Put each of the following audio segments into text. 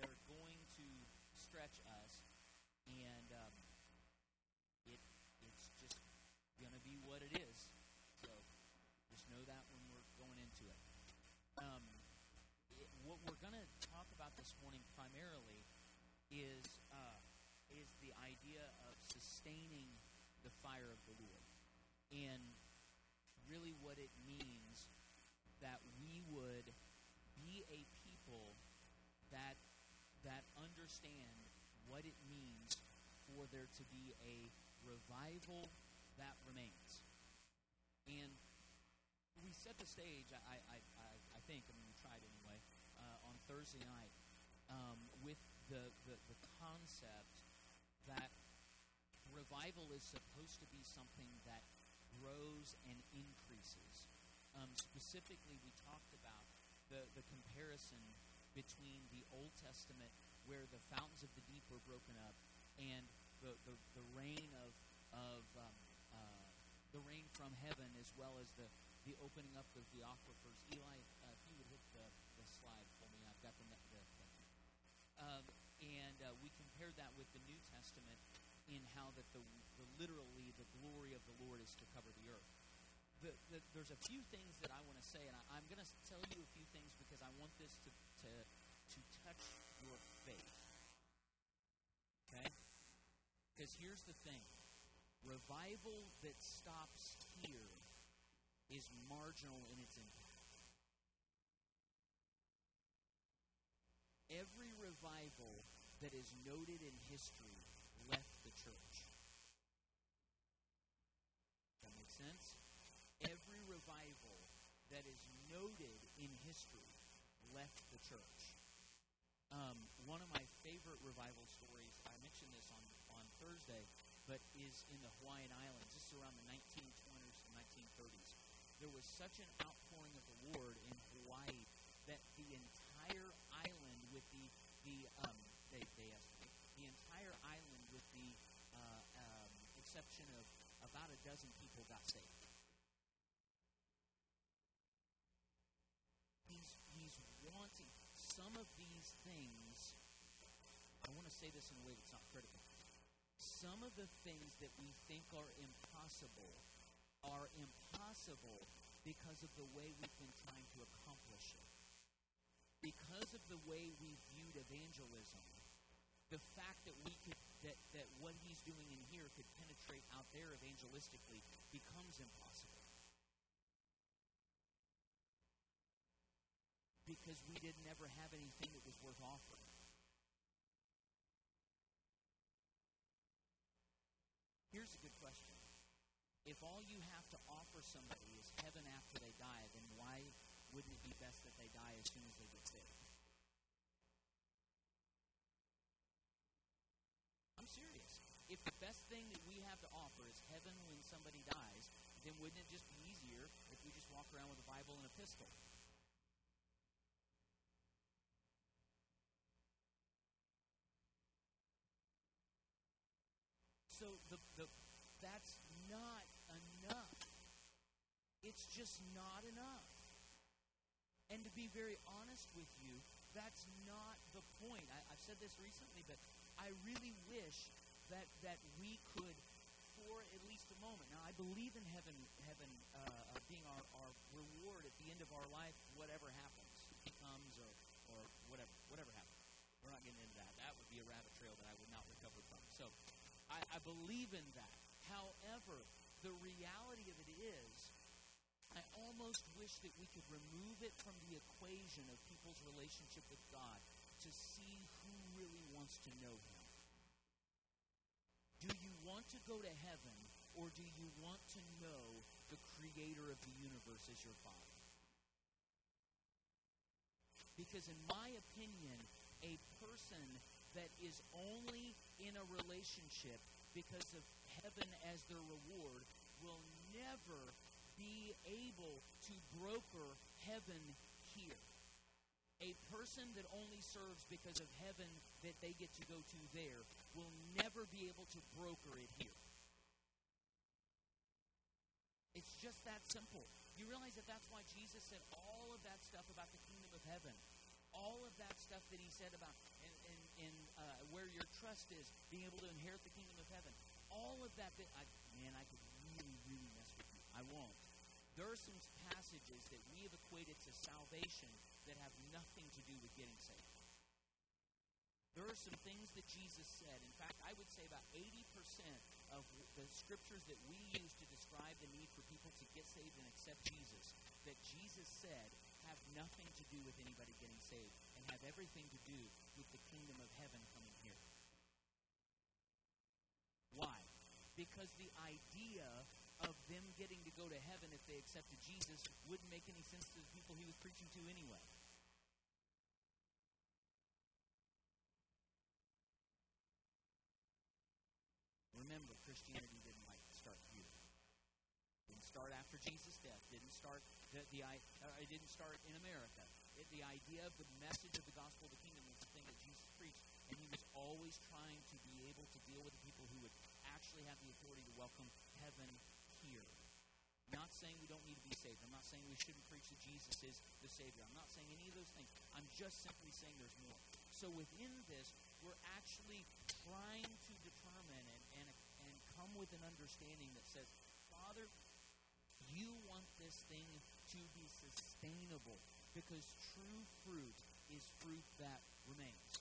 that are going to stretch us, and um, it it's just going to be what it is. So just know that when we're going into it. Um, it what we're going to talk about this morning primarily is uh, is the idea of sustaining the fire of the Lord, and really what it means that we would be a people that that understand what it means for there to be a revival that remains. And we set the stage, I, I, I, I think, I mean, we tried anyway, uh, on Thursday night um, with the, the, the concept that revival is supposed to be something that grows and increases. Um, specifically, we talked about the, the comparison between the Old Testament, where the fountains of the deep were broken up, and the, the, the rain of, of um, uh, the rain from heaven, as well as the, the opening up of the aquifers. Eli, uh, if you would hit the, the slide for me, I've got the. the, um, and uh, we compared that with the New Testament in how that the, the literally the glory of the Lord is to cover the earth. The, the, there's a few things that I want to say, and I, am going to tell you a few things because I want this to, to, to touch your faith. Okay? Because here's the thing revival that stops here is marginal in its impact. Every revival that is noted in history left the church. That makes sense? Every revival that is noted in history left the church. Um, one of my favorite revival stories, I mentioned this on, on Thursday, but is in the Hawaiian Islands. Is around the 1920s and 1930s. There was such an outpouring of the Lord in Hawaii that the entire island, with the the um, they, they estimate the entire island, with the uh, um, exception of about a dozen people, got saved. He's he's wanting some of these things. I want to say this in a way that's not critical. Some of the things that we think are impossible are impossible because of the way we've been trying to accomplish it. Because of the way we viewed evangelism, the fact that we could that, that what he's doing in here could penetrate out there evangelistically becomes impossible. Because we didn't ever have anything that was worth offering. Here's a good question. If all you have to offer somebody is heaven after they die, then why wouldn't it be best that they die as soon as they get saved? I'm serious. If the best thing that we have to offer is heaven when somebody dies, then wouldn't it just be easier if we just walk around with a Bible and a pistol? So the, the that's not enough. It's just not enough. And to be very honest with you, that's not the point. I, have said this recently, but I really wish that that we could, for at least a moment. Now, I believe in heaven, heaven uh, being our, our reward at the end of our life, whatever happens, he comes or or whatever, whatever happens. We're not getting into that. That would be a rabbit trail that I would not recover from. So, I, I believe in that. However, the reality of it is, I almost wish that we could remove it from the equation of people's relationship with God to see who really wants to know Him. Do you want to go to heaven, or do you want to know the Creator of the universe as your Father? Because, in my opinion, a person that is only in a relationship because of heaven as their reward will never be able to broker heaven here. A person that only serves because of heaven that they get to go to there will never be able to broker it here. It's just that simple. You realize that that's why Jesus said all of that stuff about the kingdom of heaven. All of that stuff that he said about in, in, in uh, where your trust is, being able to inherit the kingdom of heaven. All of that, bit, I, man, I could really, really mess with you. I won't. There are some passages that we have equated to salvation that have nothing to do with getting saved. There are some things that Jesus said. In fact, I would say about 80% of the scriptures that we use to describe the need for people to get saved and accept Jesus, that Jesus said have nothing to do with anybody getting saved and have everything to do with the kingdom of heaven coming here. Why? Because the idea of them getting to go to heaven if they accepted Jesus wouldn't make any sense to the people he was preaching to anyway. Remember, Christianity didn't like start here. Didn't start after Jesus' death. Didn't start the, the uh, it didn't start in America. It, the idea of the message of the gospel of the kingdom was the thing that Jesus preached, and he was always trying to be able to deal with the people who would actually have the authority to welcome heaven here. I'm not saying we don't need to be saved. I'm not saying we shouldn't preach that Jesus is the Savior. I'm not saying any of those things. I'm just simply saying there's more. So within this, we're actually trying to determine and, and, and come with an understanding that says, Father, you want this thing to be sustainable because true fruit is fruit that remains.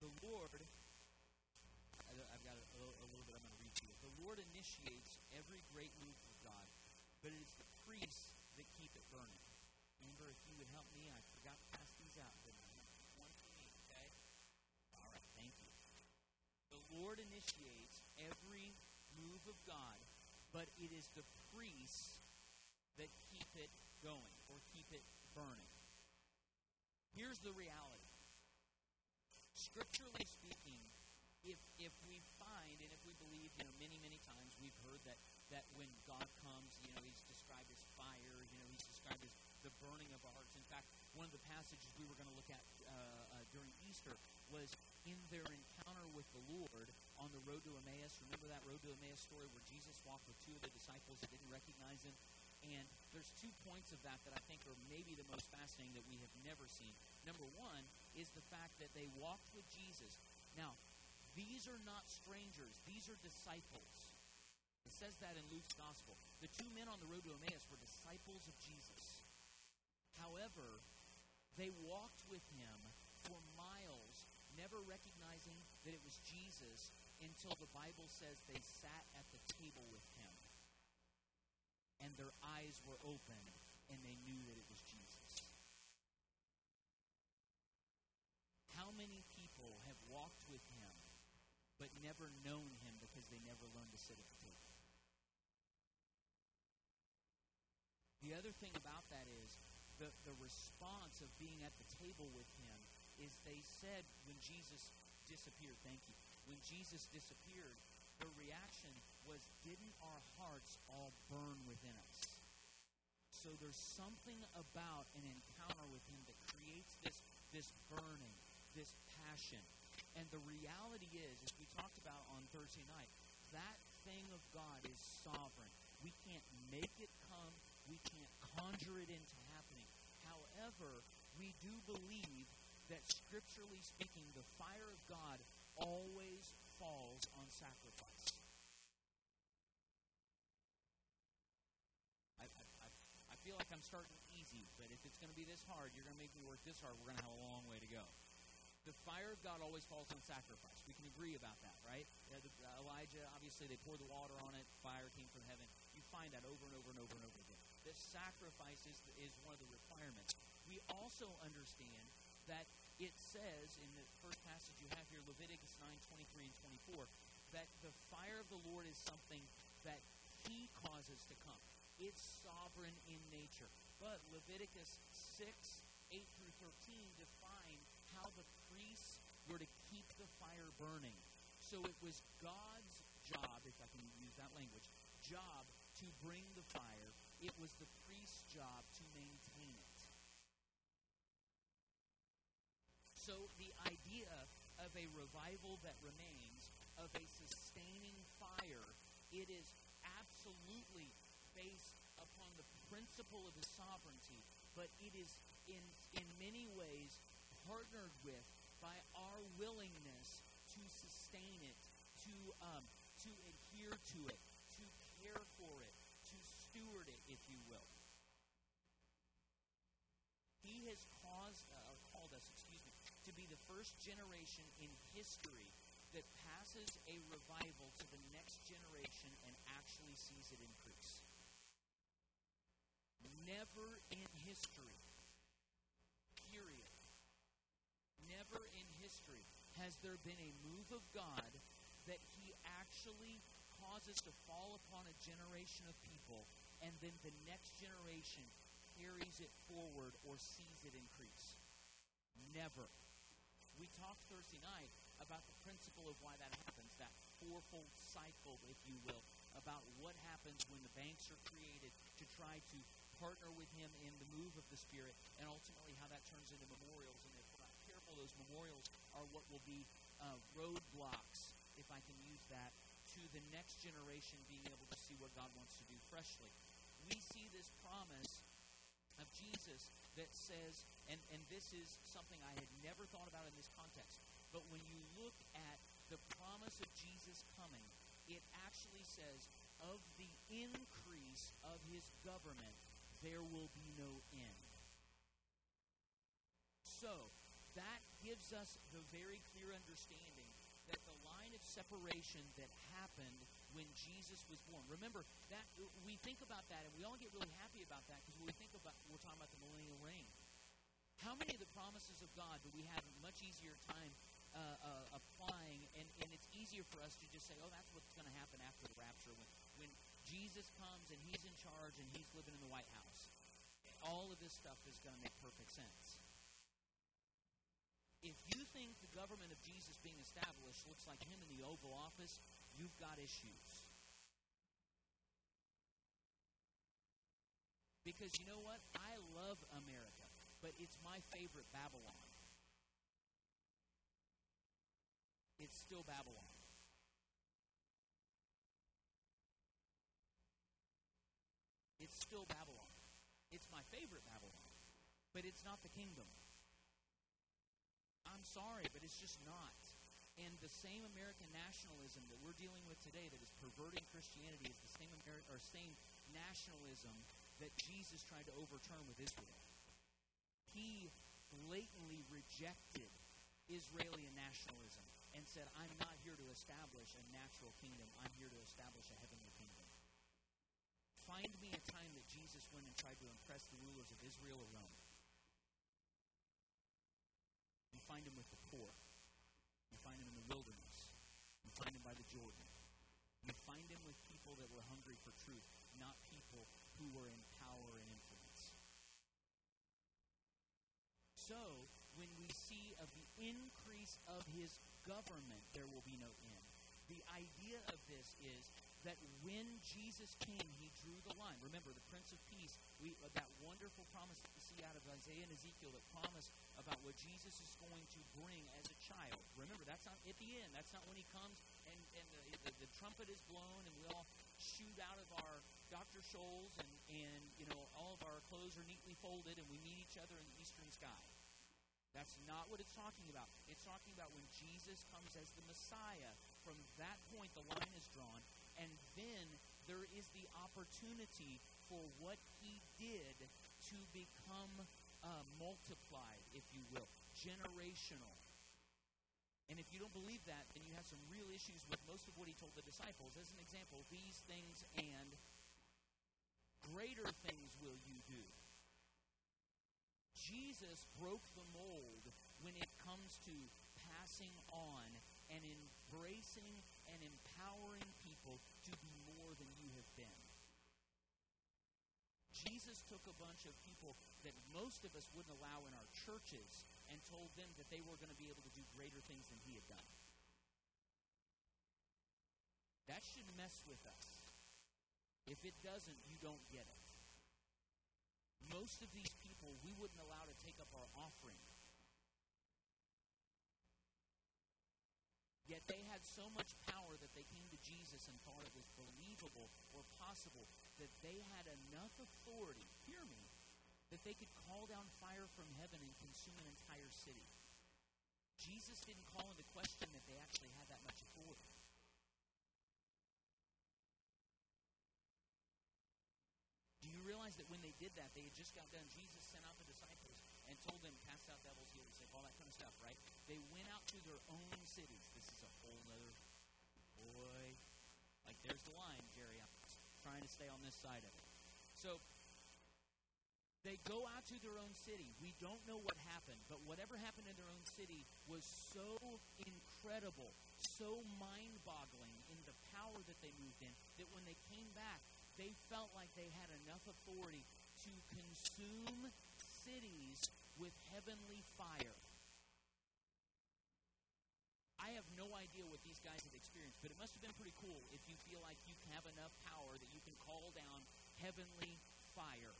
The Lord—I've got a little bit—I'm going to read to you. The Lord initiates every great move of God, but it is the priests that keep it burning. Remember, if you would help me, I forgot to pass these out, One for me, okay? All right, thank you. The Lord initiates every move of God, but it is the priests that keep it going or keep it burning. Here's the reality. Scripturally speaking, if if we find and if we believe, you know, many many times we've heard that that when God comes, you know, He's described as fire. You know, He's described as the burning of our hearts. In fact, one of the passages we were going to look at uh, uh, during Easter was in their encounter with the Lord on the road to Emmaus. Remember that road to Emmaus story where Jesus walked with two of the disciples that didn't recognize him? And there's two points of that that I think are maybe the most fascinating that we have never seen. Number one is the fact that they walked with Jesus. Now, these are not strangers, these are disciples. It says that in Luke's gospel. The two men on the road to Emmaus were disciples of Jesus. However, they walked with him for miles, never recognizing that it was Jesus until the Bible says they sat at the table with him. And their eyes were open and they knew that it was Jesus. How many people have walked with him but never known him because they never learned to sit at the table. The other thing about that is the, the response of being at the table with him is they said when Jesus disappeared, thank you, when Jesus disappeared, the reaction was, didn't our hearts all burn within us? So there's something about an encounter with him that creates this, this burning, this passion. And the reality is, as we talked about on Thursday night, that thing of God is sovereign. We can't make it come. We can't conjure it into happening. However, we do believe that scripturally speaking, the fire of God always falls on sacrifice. I, I, I feel like I'm starting easy, but if it's going to be this hard, you're going to make me work this hard, we're going to have a long way to go the fire of God always falls on sacrifice. We can agree about that, right? Elijah, obviously, they poured the water on it, fire came from heaven. You find that over and over and over and over again. The sacrifice is, is one of the requirements. We also understand that it says in the first passage you have here, Leviticus 9 23 and 24, that the fire of the Lord is something that He causes to come. It's sovereign in nature. But Leviticus 6 8 through 13 define how the priests were to keep the fire burning. So it was God's job, if I can use that language, job to bring the fire. It was the priest's job to maintain it. So the idea of a revival that remains, of a sustaining fire, It is absolutely based upon the principle of his sovereignty, but it is in, in many ways partnered with by our willingness to sustain it, to, um, to adhere to it, to care for it, to steward it, if you will. He has caused, uh, called us, excuse me, to be the first generation in history that passes a revival to the next generation and actually sees it increase. Never in history, period, never in history has there been a move of God that He actually causes to fall upon a generation of people, and then the next generation carries it forward or sees it increase. Never. We talked Thursday night about the principle of why that happens, that fourfold cycle, if you will, about what happens when the banks are created to try to partner with him in the move of the Spirit, and ultimately how that turns into memorials. And if we're not careful, those memorials are what will be uh, roadblocks, if I can use that, to the next generation being able to see what God wants to do freshly. We see this promise of Jesus that says, and, and this is something I had never thought about in this context, but when you look at the promise of Jesus coming, it actually says, of the increase of his government, there will be no end. So, that gives us the very clear understanding that the line of separation that happened when Jesus was born. Remember that we think about that and we all get really happy about that because we think about we're talking about the millennial reign. How many of the promises of God do we have a much easier time uh, uh, applying, and, and it's easier for us to just say, oh, that's what's going to happen after the rapture when, when Jesus comes and he's in charge and he's living in the White House. All of this stuff is going to make perfect sense. If you think the government of Jesus being established looks like him in the Oval Office, you've got issues. Because you know what? I love America, but it's my favorite Babylon. It's still Babylon. It's still Babylon. It's my favorite Babylon, but it's not the kingdom. I'm sorry, but it's just not. And the same American nationalism that we're dealing with today that is perverting Christianity is the same Ameri- or same nationalism that Jesus tried to overturn with Israel. He blatantly rejected Israeli nationalism and said, I'm not here to establish a natural kingdom. I'm here to establish a heavenly kingdom. Find me a time that Jesus went and tried to impress the rulers of Israel or Rome. Find him with the poor. You find him in the wilderness. You find him by the Jordan. You find him with people that were hungry for truth, not people who were in power and influence. So, when we see of the increase of his government, there will be no end. The idea of this is that when Jesus came, he drew the line. Remember, the Prince of Peace, we, uh, that wonderful promise that we see out of Isaiah and Ezekiel that promise about what Jesus is going to bring as a child. Remember, that's not at the end. That's not when he comes and, and the, the, the trumpet is blown and we all shoot out of our Dr. Scholl's and, and, you know, all of our clothes are neatly folded and we meet each other in the eastern sky. That's not what it's talking about. It's talking about when Jesus comes as the Messiah. From that point, the line is drawn, and then there is the opportunity for what he did to become uh, multiplied, if you will, generational. And if you don't believe that, then you have some real issues with most of what he told the disciples. As an example, these things and greater things will you do. Jesus broke the mold when it comes to passing on and embracing and empowering people to be more than you have been. Jesus took a bunch of people that most of us wouldn't allow in our churches and told them that they were going to be able to do greater things than he had done. That should mess with us. If it doesn't, you don't get it. Most of these people we wouldn't allow to take up our offering. Yet they had so much power that they came to Jesus and thought it was believable or possible that they had enough authority, hear me, that they could call down fire from heaven and consume an entire city. Jesus didn't call into question that they actually had that much authority. Do you realize that when they did that, they had just got done? Jesus sent out the disciples and told them, cast out devils, sick, all that kind of stuff, right? They went out to their own cities. This is a whole other boy. Like, there's the line, Jerry. I'm trying to stay on this side of it. So, they go out to their own city. We don't know what happened, but whatever happened in their own city was so incredible, so mind boggling in the power that they moved in, that when they came back, they felt like they had enough authority to consume cities with heavenly fire. I have no idea what these guys have experienced, but it must have been pretty cool if you feel like you have enough power that you can call down heavenly fire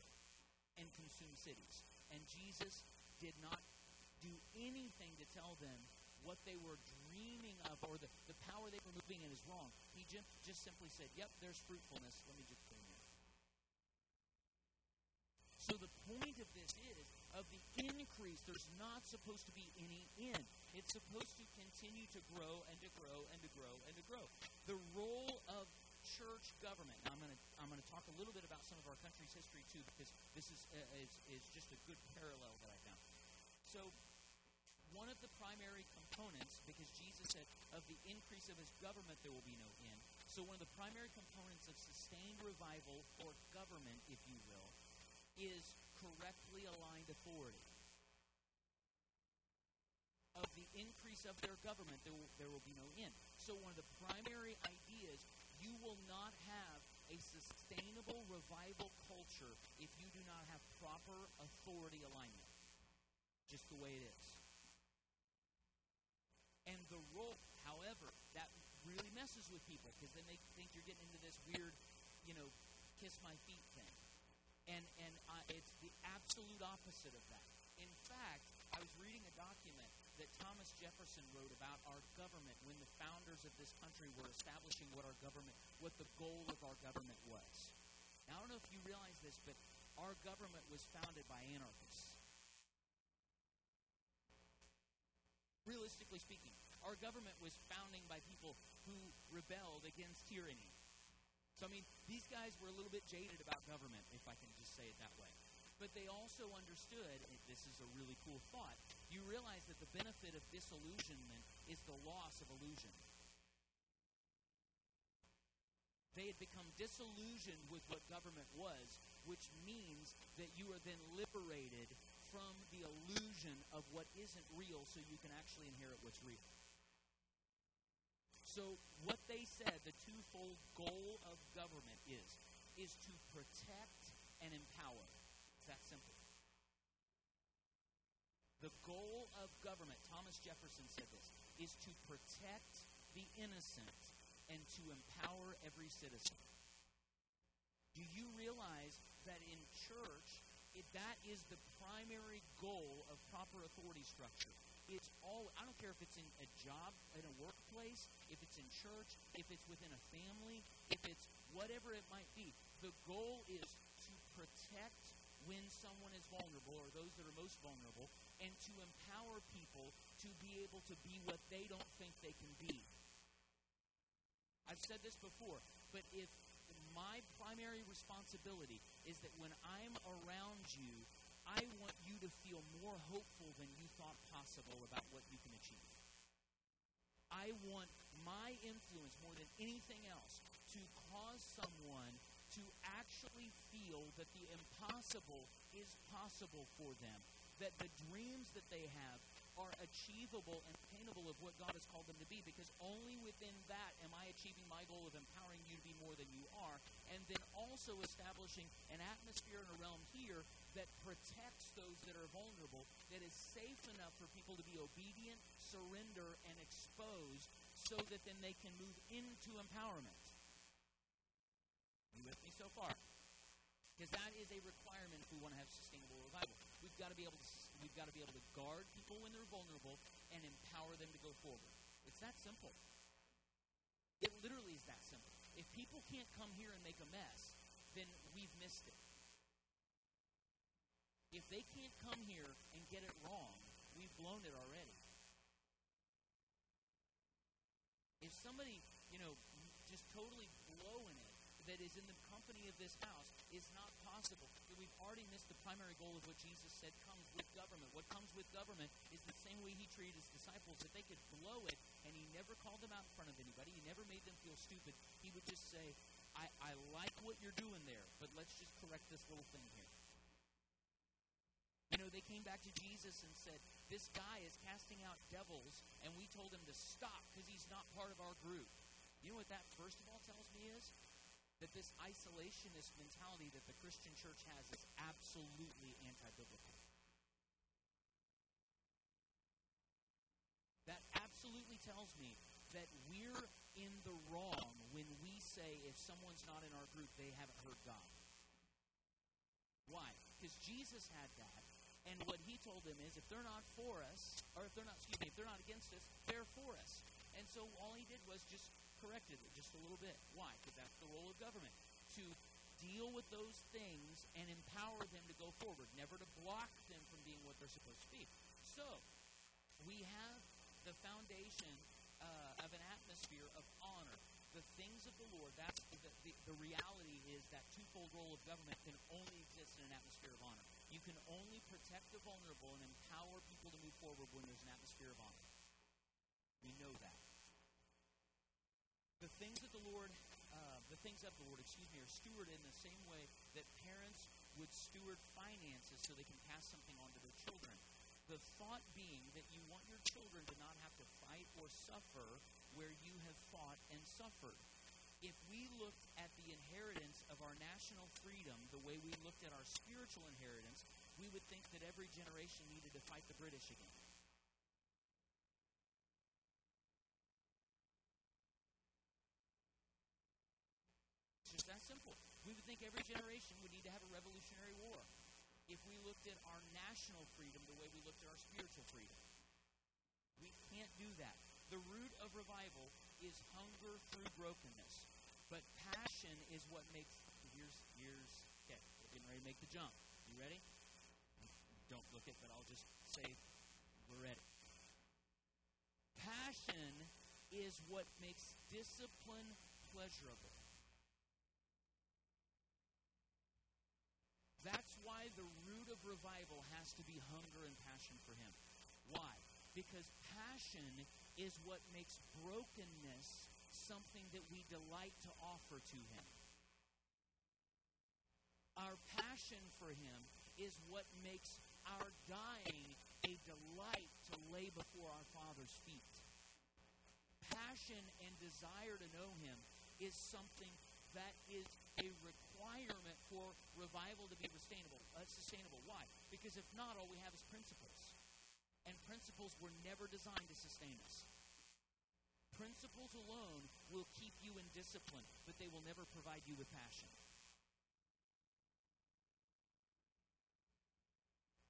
and consume cities. And Jesus did not do anything to tell them what they were dreaming of or the, the power they were moving in is wrong. He just, just simply said, Yep, there's fruitfulness. Let me just point of this is of the increase, there's not supposed to be any end. It's supposed to continue to grow and to grow and to grow and to grow. The role of church government. Now, I'm going to I'm going to talk a little bit about some of our country's history too, because this is uh, is is just a good parallel that I found. So, one of the primary components, because Jesus said, of the increase of his government there will be no end. So, one of the primary components of sustained revival or government, if you will, is correctly aligned authority. Of the increase of their government, there will, there will be no end. So, one of the primary ideas you will not have a sustainable revival culture if you do not have proper authority alignment. Just the way it is. And the role, however, that really messes with people because then they think you're getting into this weird, you know, kiss my feet thing. And, and uh, it's the absolute opposite of that. In fact, I was reading a document that Thomas Jefferson wrote about our government when the founders of this country were establishing what our government, what the goal of our government was. Now, I don't know if you realize this, but our government was founded by anarchists. Realistically speaking, our government was founding by people who rebelled against tyranny. So, I mean, these guys were a little bit jaded about government, if I can just say it that way. But they also understood, this is a really cool thought, you realize that the benefit of disillusionment is the loss of illusion. They had become disillusioned with what government was, which means that you are then liberated from the illusion of what isn't real so you can actually inherit what's real. So, what they said, the twofold goal of government is, is to protect and empower. It's that simple. The goal of government, Thomas Jefferson said this, is to protect the innocent and to empower every citizen. Do you realize that in church, it, that is the primary goal of proper authority structure? It's all I don't care if it's in a job, in a workplace, if it's in church, if it's within a family, if it's whatever it might be. The goal is to protect when someone is vulnerable or those that are most vulnerable and to empower people to be able to be what they don't think they can be. I've said this before, but if my primary responsibility is that when I'm around you, I want you to feel more hopeful than you thought possible about what you can achieve. I want my influence more than anything else to cause someone to actually feel that the impossible is possible for them, that the dreams that they have are achievable and attainable of what God has called them to be because only within that am I achieving my goal of empowering you to be more than you are and then also establishing an atmosphere and a realm here that protects those that are vulnerable that is safe enough for people to be obedient, surrender and exposed so that then they can move into empowerment. You with me so far? Because that is a requirement if we want to have sustainable revival. We've got to be able to we've got to be able to guard people when they're vulnerable and empower them to go forward. It's that simple. It literally is that simple. If people can't come here and make a mess, then we've missed it. If they can't come here and get it wrong, we've blown it already. If somebody, you know, just totally blowing it that is in the company of this house is not possible. That we've already missed the primary goal of what Jesus said comes with government. What comes with government is the same way he treated his disciples, that they could blow it, and he never called them out in front of anybody. He never made them feel stupid. He would just say, I, I like what you're doing there, but let's just correct this little thing here. You know, they came back to Jesus and said, This guy is casting out devils, and we told him to stop because he's not part of our group. You know what that, first of all, tells me is? That this isolationist mentality that the Christian church has is absolutely anti biblical. That absolutely tells me that we're in the wrong when we say if someone's not in our group, they haven't heard God. Why? Because Jesus had that, and what he told them is if they're not for us, or if they're not, excuse me, if they're not against us, they're for us. And so all he did was just corrected it just a little bit. Why? Because that's the role of government. To deal with those things and empower them to go forward, never to block them from being what they're supposed to be. So, we have the foundation uh, of an atmosphere of honor. The things of the Lord, that's the, the, the reality is that twofold role of government can only exist in an atmosphere of honor. You can only protect the vulnerable and empower people to move forward when there's an atmosphere of honor. We know that. Things of the Lord, uh, the things of the Lord, excuse me, are stewarded in the same way that parents would steward finances so they can pass something on to their children. The thought being that you want your children to not have to fight or suffer where you have fought and suffered if we looked at the inheritance of our national freedom the way we looked at our spiritual inheritance, we would think that every generation needed to fight the British again. We think every generation would need to have a revolutionary war if we looked at our national freedom the way we looked at our spiritual freedom. We can't do that. The root of revival is hunger through brokenness. But passion is what makes here's here's okay, we're getting ready to make the jump. You ready? Don't look it, but I'll just say we're ready. Passion is what makes discipline pleasurable. Why the root of revival has to be hunger and passion for Him. Why? Because passion is what makes brokenness something that we delight to offer to Him. Our passion for Him is what makes our dying a delight to lay before our Father's feet. Passion and desire to know Him is something that is a requirement for revival to be sustainable. Uh, sustainable. Why? Because if not, all we have is principles. And principles were never designed to sustain us. Principles alone will keep you in discipline, but they will never provide you with passion.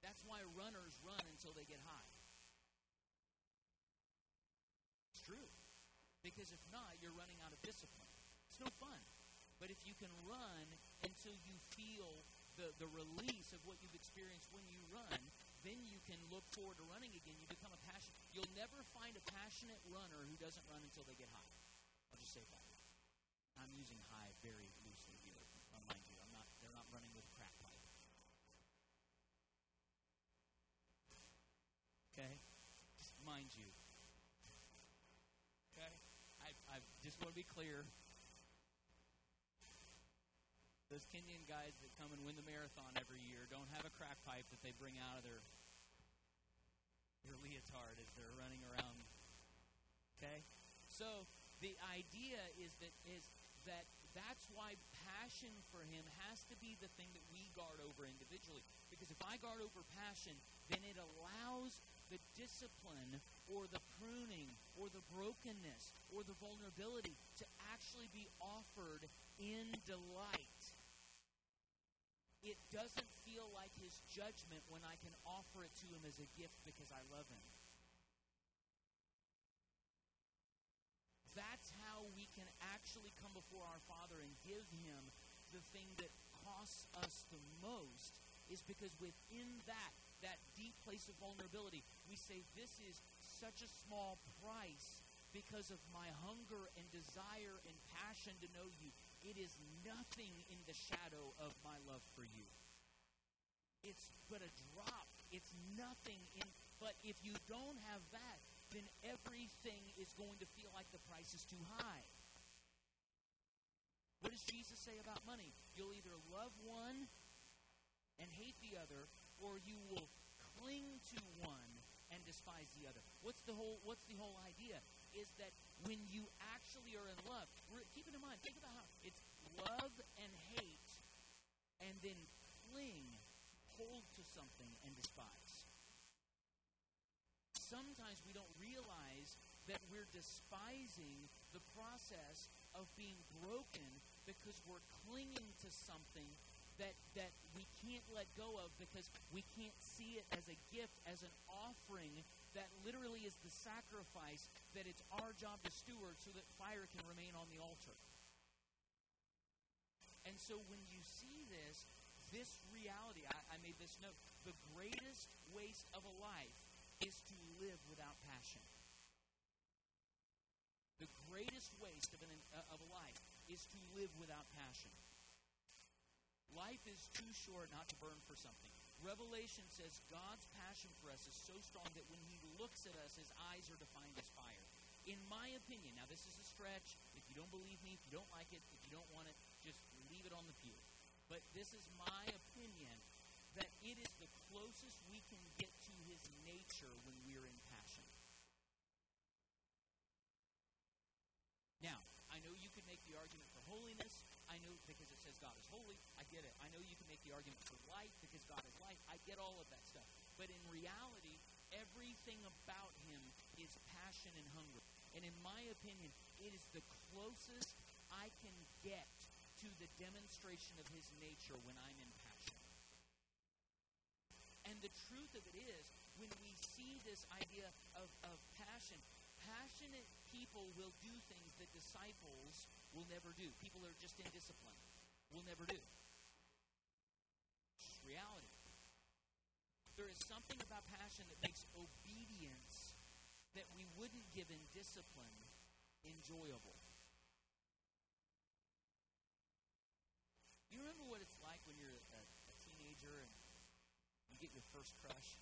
That's why runners run until they get high. It's true. Because if not, you're running out of discipline. It's no fun. But if you can run until you feel the, the release of what you've experienced when you run, then you can look forward to running again. You become a passion. You'll never find a passionate runner who doesn't run until they get high. I'll just say that. I'm using high very loosely here. Mind you, I'm not. They're not running with crack pipe. Okay, just mind you. Okay, I, I just want to be clear. Those Kenyan guys that come and win the marathon every year don't have a crack pipe that they bring out of their their leotard as they're running around. Okay? So the idea is that is that that's why passion for him has to be the thing that we guard over individually. Because if I guard over passion, then it allows the discipline or the pruning or the brokenness or the vulnerability to actually be offered in delight it doesn't feel like his judgment when I can offer it to him as a gift because I love him. That's how we can actually come before our Father and give Him the thing that costs us the most is because within that, that deep place of vulnerability, we say, This is such a small price because of my hunger and desire and passion to know you. It is nothing in the shadow of my love for you. It's but a drop. It's nothing in but if you don't have that, then everything is going to feel like the price is too high. What does Jesus say about money? You'll either love one and hate the other, or you will cling to one and despise the other. What's the whole what's the whole idea? Is that when you actually are in love, keep it in mind, think about how it's love and hate and then cling, hold to something and despise. Sometimes we don't realize that we're despising the process of being broken because we're clinging to something that, that we can't let go of because we can't see it as a gift, as an offering that literally is the sacrifice that it's our job to steward so that fire can remain on the altar. And so when you see this, this reality, I, I made this note, the greatest waste of a life is to live without passion. The greatest waste of, an, uh, of a life is to live without passion. Life is too short not to burn for something. Revelation says God's passion for us is so strong that when he looks at us, his eyes are defined as fire. In my opinion, now this is a stretch. If you don't believe me, if you don't like it, if you don't want it, just leave it on the pew. But this is my opinion that it is the closest we can get to his nature when we're in passion. Now, I know you could make the argument for holiness. I know because it says God is holy. I get it. I know you can make the argument for light because God is light. I get all of that stuff. But in reality, everything about him is passion and hunger. And in my opinion, it is the closest I can get to the demonstration of his nature when I'm in passion. And the truth of it is, when we see this idea of, of passion, passionate people will do things that disciples will never do. People that are just indisciplined, will never do. It's reality. There is something about passion that makes obedience that we wouldn't give in discipline enjoyable. You remember what it's like when you're a, a teenager and you get your first crush?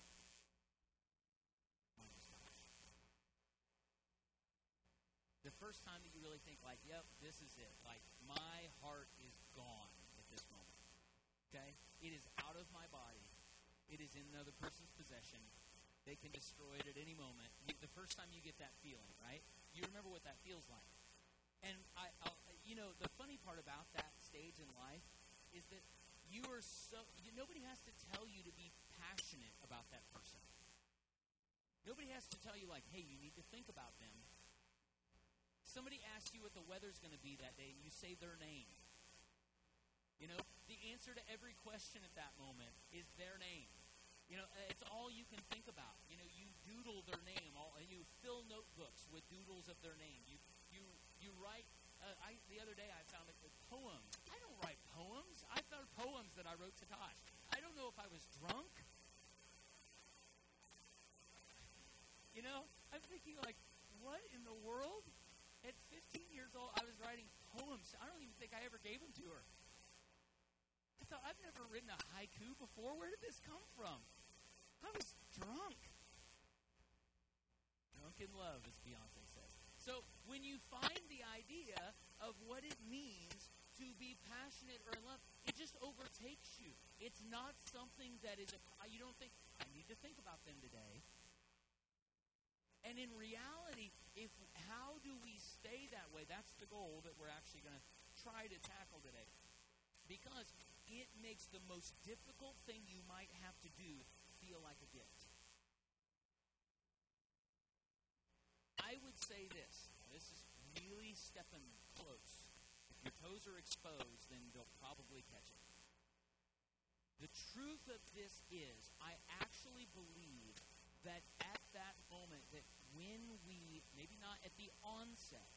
The first time that you really think, like, yep, this is it. Like, my heart is gone at this moment. Okay? It is out of my body. It is in another person's possession. They can destroy it at any moment. The first time you get that feeling, right? You remember what that feels like. And I, I'll, you know, the funny part about that stage in life is that you are so you, nobody has to tell you to be passionate about that person. Nobody has to tell you like, "Hey, you need to think about them." Somebody asks you what the weather's going to be that day, and you say their name. You know, the answer to every question at that moment is their name. You know, it's all you can think about. You know, you doodle their name, all, and you fill notebooks with doodles of their name. You you you write. Uh, I the other day I found a, a poem. I don't write poems. I found poems that I wrote to Tosh. I don't know if I was drunk. You know, I'm thinking like, what in the world? At 15 years old, I was writing poems. I don't even think I ever gave them to her. I thought, I've never written a haiku before. Where did this come from? I was drunk. Drunk in love, as Beyonce says. So when you find the idea of what it means to be passionate or in love, it just overtakes you. It's not something that is a, uh, you don't think, I need to think about them today. And in reality, if how do we stay that way? That's the goal that we're actually going to try to tackle today. Because it makes the most difficult thing you might have to do feel like a gift. I would say this. This is really stepping close If your toes are exposed, then they'll probably catch it. The truth of this is, I actually believe that at that moment, that when we, maybe not at the onset,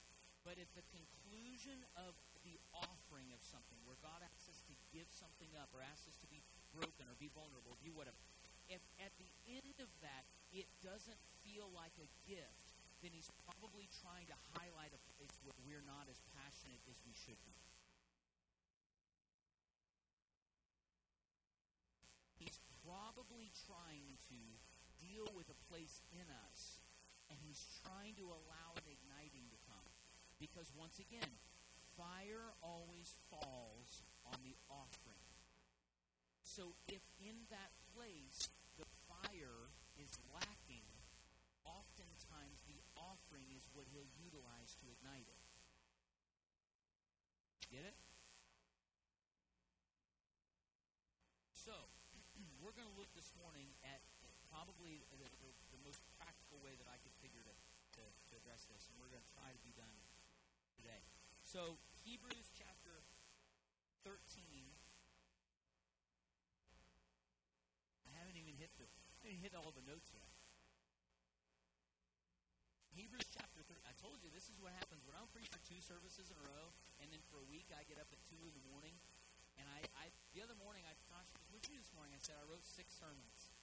But at the conclusion of the offering of something, where God asks us to give something up, or asks us to be broken, or be vulnerable, be whatever, if at the end of that it doesn't feel like a gift, then he's probably trying to highlight a place where we're not as passionate as we should be. He's probably trying to deal with a place in us, and he's trying to allow an igniting to come. Because once again, fire always falls on the offering. So if in that place the fire is lacking, oftentimes the offering is what he'll utilize to ignite it. Get it? So, we're going to look this morning at probably the, the, the, most practical way that I could figure to, to, to address this, and we're going to try to be done today. So, Hebrews chapter 13. I haven't even hit the I haven't hit all the notes yet. Hebrews chapter 13. I told you this is what happens when I'm preaching for two services in a row, and then for a week I get up at 2 in the morning. And I, I the other morning, I gosh, what you this morning? I said I wrote six sermons.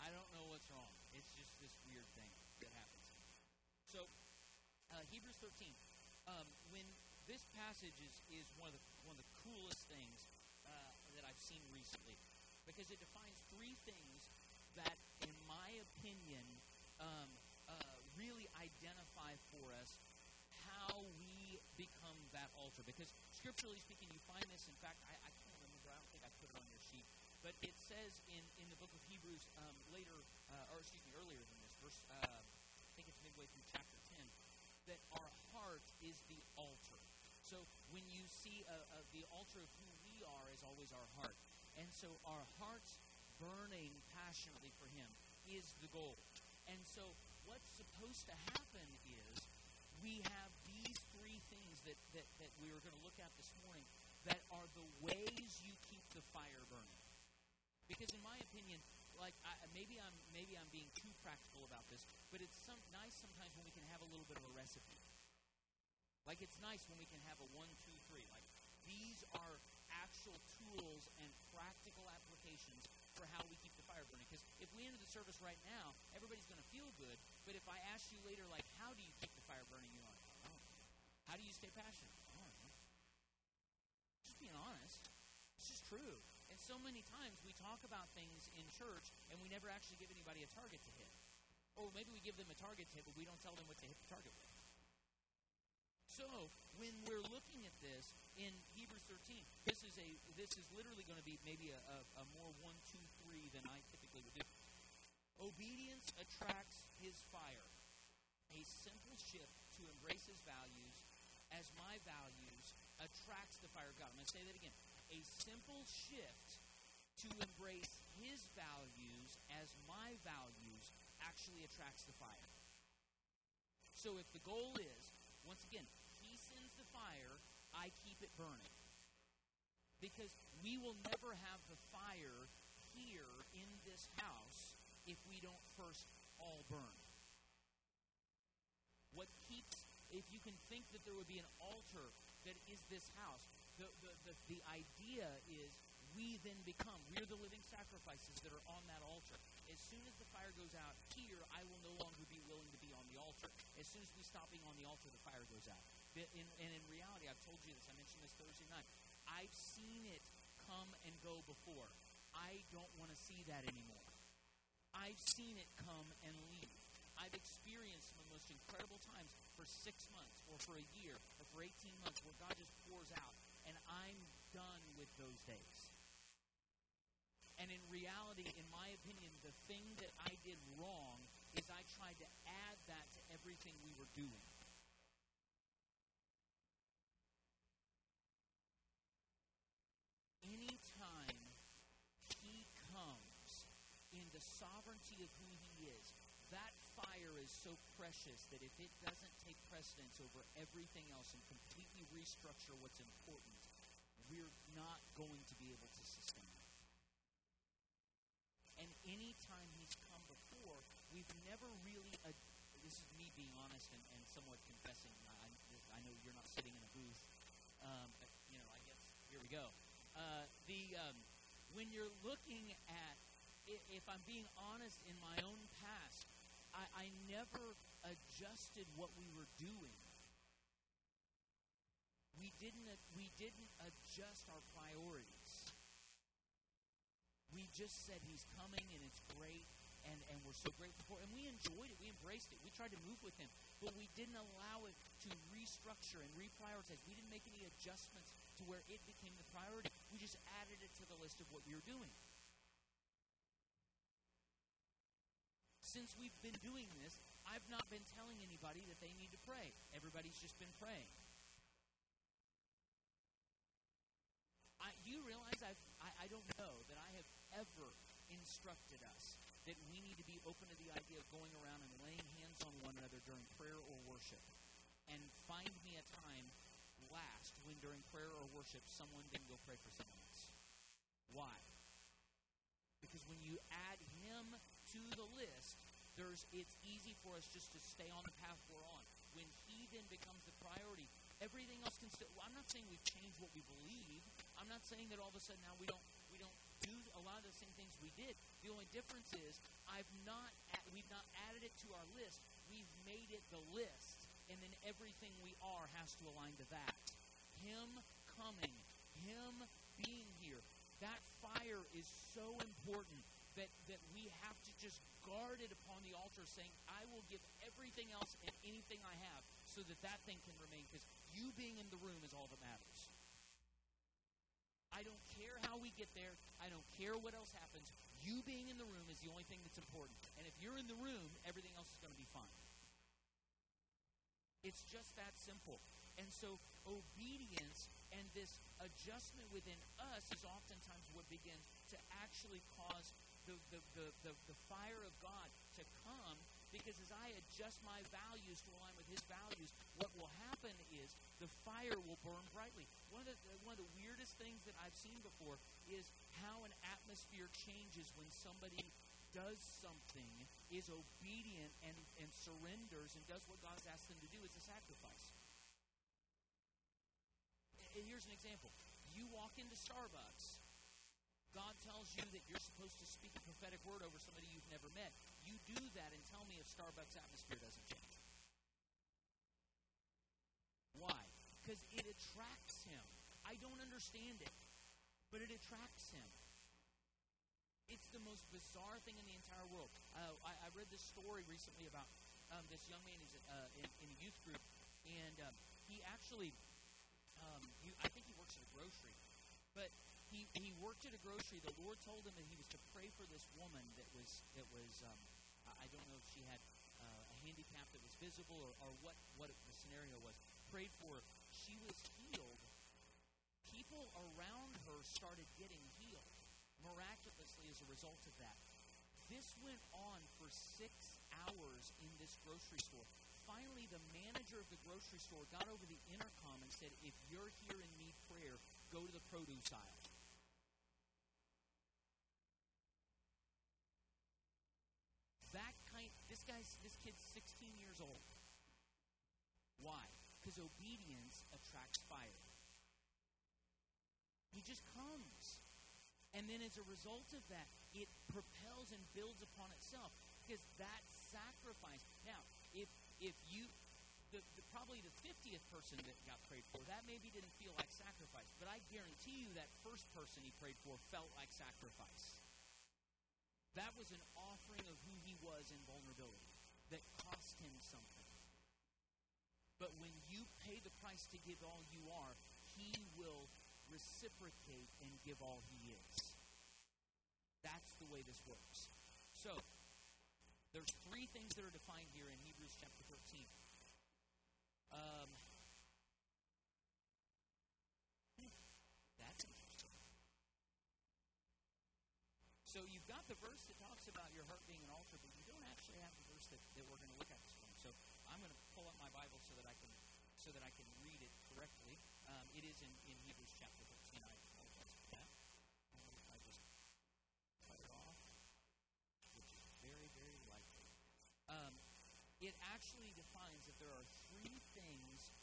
I don't know what's wrong. It's just this weird thing that happens. So, uh, Hebrews 13. Um, when this passage is, is one of the one of the coolest things uh, that I've seen recently, because it defines three things that, in my opinion, um, uh, really identify for us how we become that altar. Because scripturally speaking, you find this. In fact, I, I can't remember. I don't think I put it on your sheet, but it says in, in the book of Hebrews um, later, uh, or excuse me, earlier than this, verse. Midway through chapter ten, that our heart is the altar. So when you see a, a, the altar of who we are is always our heart, and so our hearts burning passionately for Him is the goal. And so what's supposed to happen is we have these three things that, that, that we are going to look at this morning that are the ways you keep the fire burning. Because in my opinion, like I, maybe I'm maybe I'm being too practical about this, but it's some, nice sometimes when we can have a little bit of a recipe. Like it's nice when we can have a one, two, three. Like these are actual tools and practical applications for how we keep the fire burning. Because if we enter the service right now, everybody's going to feel good. But if I ask you later, like, how do you keep the fire burning? You're like, oh. How do you stay passionate? I don't know. Just being honest. It's just true. So many times we talk about things in church and we never actually give anybody a target to hit. Or maybe we give them a target to hit, but we don't tell them what to hit the target with. So when we're looking at this in Hebrews 13, this is a this is literally going to be maybe a, a, a more one, two, three than I typically would do. Obedience attracts his fire. A simple shift to embrace his values as my values attracts the fire of God. I'm going to say that again. A simple shift to embrace his values as my values actually attracts the fire. So if the goal is, once again, he sends the fire, I keep it burning. Because we will never have the fire here in this house if we don't first all burn. What keeps, if you can think that there would be an altar that is this house, the, the, the, the idea is we then become, we're the living sacrifices that are on that altar. As soon as the fire goes out here, I will no longer be willing to be on the altar. As soon as we stop being on the altar, the fire goes out. In, and in reality, I've told you this, I mentioned this Thursday night. I've seen it come and go before. I don't want to see that anymore. I've seen it come and leave. I've experienced some of the most incredible times for six months or for a year or for 18 months where God just pours out. And I'm done with those days. And in reality, in my opinion, the thing that I did wrong is I tried to add that to everything we were doing. Anytime he comes in the sovereignty of who he is, that fire is so precious that if it doesn't take precedence over everything else and completely restructure what's important, we're not going to be able to sustain it. And any time he's come before, we've never really. Ad- this is me being honest and, and somewhat confessing. I, I, know you're not sitting in a booth. Um, but, you know, I guess here we go. Uh, the um, when you're looking at, if I'm being honest in my own past, I, I never adjusted what we were doing. We didn't, we didn't adjust our priorities. We just said he's coming and it's great and, and we're so grateful for it. And we enjoyed it. We embraced it. We tried to move with him. But we didn't allow it to restructure and reprioritize. We didn't make any adjustments to where it became the priority. We just added it to the list of what we were doing. Since we've been doing this, I've not been telling anybody that they need to pray. Everybody's just been praying. I, you realize I've, I, I don't know that I have ever instructed us that we need to be open to the idea of going around and laying hands on one another during prayer or worship. And find me a time last when during prayer or worship someone didn't go pray for someone else. Why? Because when you add him to the list, there's it's easy for us just to stay on the path we're on. When he then becomes the priority, everything else can still. Well, I'm not saying we've changed what we believe. I'm not saying that all of a sudden now we don't we don't do a lot of the same things we did. The only difference is I've not we've not added it to our list. We've made it the list, and then everything we are has to align to that. Him coming, Him being here. That fire is so important that, that we have to just guard it upon the altar, saying, I will give everything else and anything I have so that that thing can remain, because you being in the room is all that matters. I don't care how we get there. I don't care what else happens. You being in the room is the only thing that's important. And if you're in the room, everything else is going to be fine. It's just that simple. And so obedience and this adjustment within us is oftentimes what begins to actually cause the, the, the, the, the fire of God to come because as I adjust my values to align with His values, what will happen is the fire will burn brightly. One of the one of the weirdest things that I've seen before is how an atmosphere changes when somebody does something, is obedient and, and surrenders and does what God's asked them to do as a sacrifice. And here's an example. You walk into Starbucks God tells you that you're supposed to speak a prophetic word over somebody you've never met. You do that and tell me if Starbucks atmosphere doesn't change. Why? Because it attracts him. I don't understand it, but it attracts him. It's the most bizarre thing in the entire world. Uh, I, I, read this story recently about um, this young man. He's uh, in, in, a youth group, and um, he actually, um, you, I think he works at a grocery, but he, he worked at a grocery. The Lord told him that he was to pray for this woman that was that was um, I don't know if she had uh, a handicap that was visible or, or what what the scenario was. Prayed for her. She was healed. People around her started getting healed miraculously as a result of that. This went on for six hours in this grocery store. Finally, the manager of the grocery store got over the intercom and said, If you're here and need prayer, go to the produce aisle. This guy's this kid's 16 years old. Why? Because obedience attracts fire. He just comes. And then as a result of that, it propels and builds upon itself. Because that sacrifice. Now, if if you the, the, probably the 50th person that got prayed for, that maybe didn't feel like sacrifice. But I guarantee you that first person he prayed for felt like sacrifice. That was an offering of who he was in vulnerability that cost him something. But when you pay the price to give all you are, he will reciprocate and give all he is. That's the way this works. So, there's three things that are defined here in Hebrews chapter 13. Um, So you've got the verse that talks about your heart being an altar, but you don't actually have the that, that we're going to look at this morning. So I'm going to pull up my Bible so that I can so that I can read it correctly. Um, it is in, in Hebrews chapter 13. I apologize for that. I just cut it off, which is very, very likely. Um, it actually defines that there are three things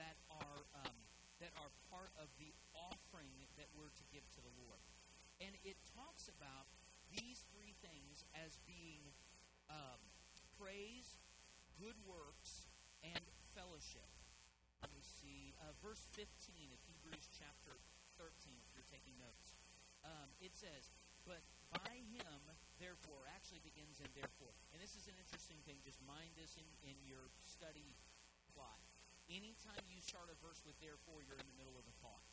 that are um, that are part of the offering that we're to give to the Lord. And it talks about these three good works, and fellowship. Let me see. Uh, verse 15 of Hebrews chapter 13, if you're taking notes. Um, it says, But by him, therefore, actually begins in therefore. And this is an interesting thing. Just mind this in, in your study plot. Anytime you start a verse with therefore, you're in the middle of a thought,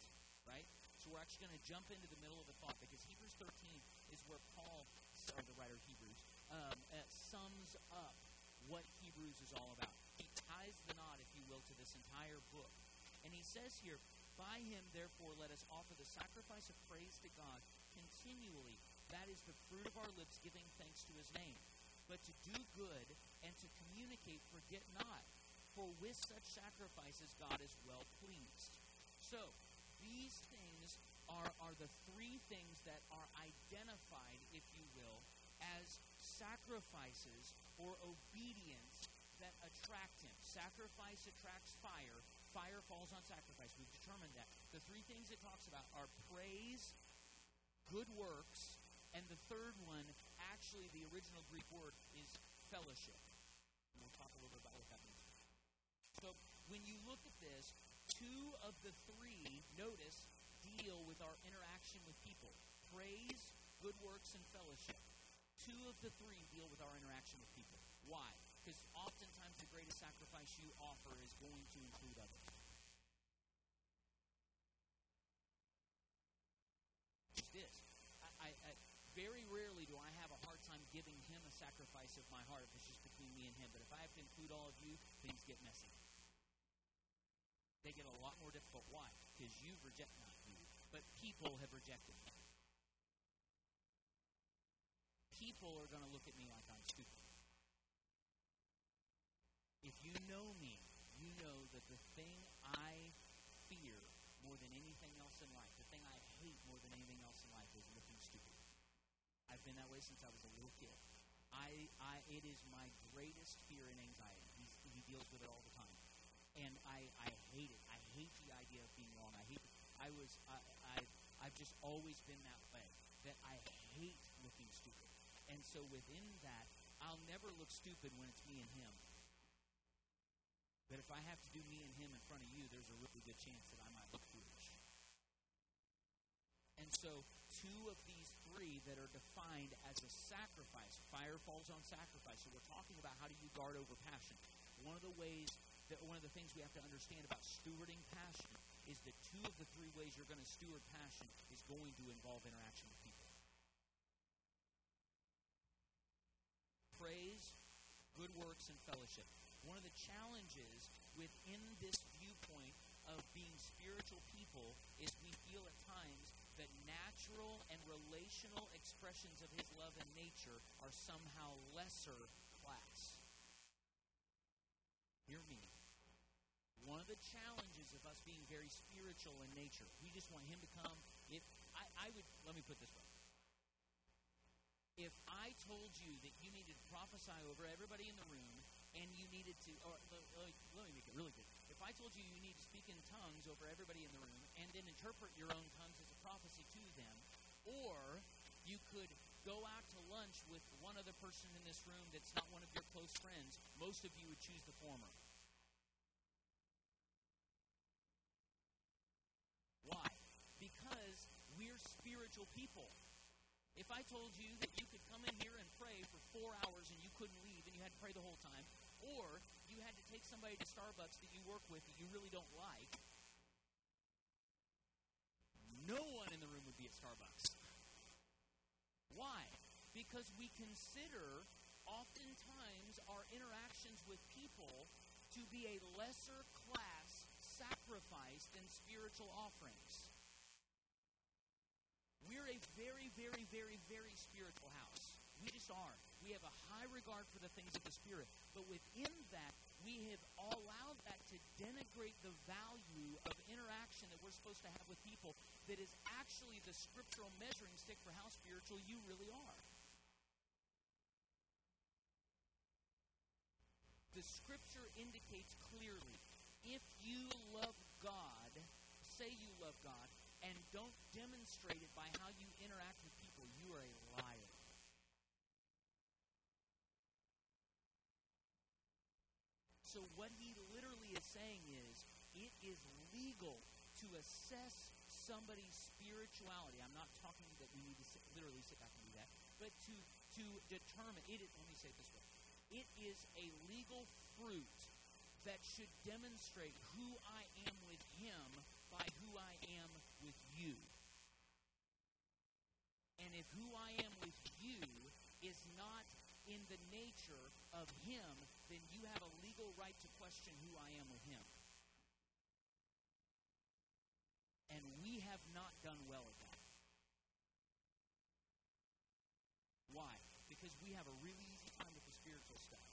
right? So we're actually going to jump into the middle of a thought because Hebrews 13 is where Paul, the writer of Hebrews, um, uh, sums up what Hebrews is all about. He ties the knot, if you will, to this entire book. And he says here, By him, therefore, let us offer the sacrifice of praise to God continually. That is the fruit of our lips, giving thanks to his name. But to do good and to communicate, forget not for with such sacrifices God is well pleased. So, these things are, are the three things that are identified, if you will, as sacrifices or obedience that attract him. Sacrifice attracts fire. Fire falls on sacrifice. We've determined that. The three things it talks about are praise, good works, and the third one, actually, the original Greek word is fellowship. And we'll talk a little bit about what that means. So when you look at this, two of the three, notice, deal with our interaction with people praise, good works, and fellowship. Two of the three deal with our interaction with people. Why? Because oftentimes the greatest sacrifice you offer is going to include others. This. I, I, I, very rarely do I have a hard time giving him a sacrifice of my heart if it's just between me and him. But if I have to include all of you, things get messy they get a lot more difficult. Why? Because you've rejected, not you, but people have rejected me. People are going to look at me like I'm stupid. If you know me, you know that the thing I fear more than anything else in life, the thing I hate more than anything else in life, is looking stupid. I've been that way since I was a little kid. I, I, it is my greatest fear and anxiety. He's, he deals with it all the time and I, I hate it. I hate the idea of being wrong. I hate. It. I was. I, I I've just always been that way. That I hate looking stupid, and so within that, I'll never look stupid when it's me and him. But if I have to do me and him in front of you, there's a really good chance that I might look foolish. And so, two of these three that are defined as a sacrifice, fire falls on sacrifice. So, we're talking about how do you guard over passion. One of the ways that one of the things we have to understand about stewarding passion is that two of the three ways you're going to steward passion is going to involve interaction with people. Praise, good works, and fellowship. One of the challenges within this viewpoint of being spiritual people is we feel at times that natural and relational expressions of his love and nature are somehow lesser class. Hear me one of the challenges of us being very spiritual in nature. We just want Him to come. If I, I would, let me put this way. If I told you that you needed to prophesy over everybody in the room, and you needed to, or let me make it really good. If I told you you need to speak in tongues over everybody in the room, and then interpret your own tongues as a prophecy to them, or you could go out to lunch with one other person in this room that's not one of your close friends, most of you would choose the former. Why? Because we're spiritual people. If I told you that you could come in here and pray for four hours and you couldn't leave and you had to pray the whole time, or you had to take somebody to Starbucks that you work with that you really don't like, no one in the room would be at Starbucks. Why? Because we consider oftentimes our interactions with people to be a lesser class sacrifice than spiritual offerings. We're a very, very, very, very spiritual house. We just are. We have a high regard for the things of the Spirit. But within that, we have allowed that to denigrate the value of interaction that we're supposed to have with people that is actually the scriptural measuring stick for how spiritual you really are. The scripture indicates clearly if you love God, say you love God, and don't demonstrate it by how you interact with people, you are a liar. So, what he literally is saying is it is legal to assess somebody's spirituality. I'm not talking that we need to sit, literally sit back and do that, but to, to determine it is, let me say it this way it is a legal fruit that should demonstrate who I am with him by who I am with you. And if who I am with you is not in the nature of him, then you have a legal right to question who I am with him. And we have not done well at that. Why? Because we have a really easy time with the spiritual stuff.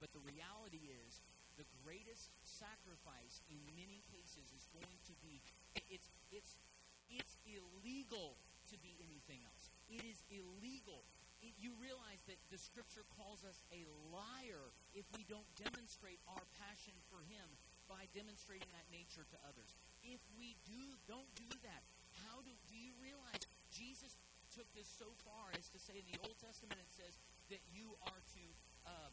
But the reality is, the greatest sacrifice in many cases is going to be it's it's it's illegal to be anything else. It is illegal. It, you realize that the scripture calls us a liar if we don't demonstrate our passion for him by demonstrating that nature to others. If we do don't do that, how do do you realize Jesus took this so far as to say in the Old Testament it says that you are to um,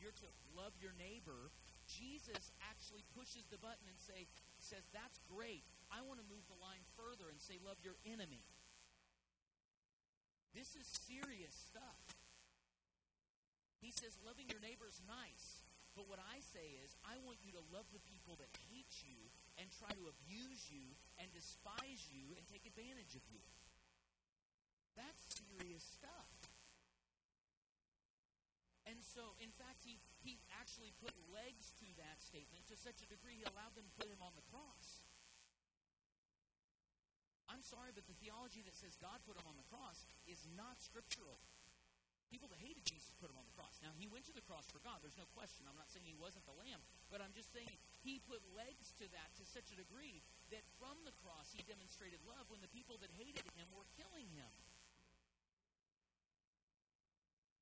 you're to love your neighbor. Jesus actually pushes the button and say says that's great. I want to move the line further and say love your enemy. This is serious stuff. He says loving your neighbor is nice, but what I say is I want you to love the people that hate you and try to abuse you and despise you and take advantage of you. That's serious stuff. And so, in fact, he, he actually put legs to that statement to such a degree he allowed them to put him on the cross. I'm sorry, but the theology that says God put him on the cross is not scriptural. People that hated Jesus put him on the cross. Now, he went to the cross for God. There's no question. I'm not saying he wasn't the lamb, but I'm just saying he put legs to that to such a degree that from the cross he demonstrated love when the people that hated him were killing him.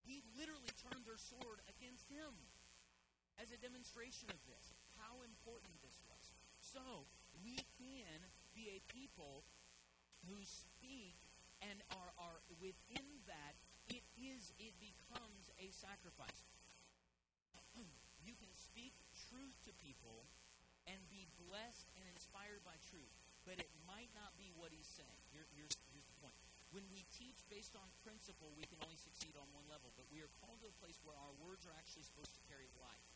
He turned their sword against him as a demonstration of this, how important this was. So, we can be a people who speak and are, are within that, it is, it becomes a sacrifice. you can speak truth to people and be blessed and inspired by truth, but it might not be what he's saying. Here, here's, here's the point. When we teach based on principle, we can only succeed on one level, but we are called to a place where our words are actually supposed to carry life.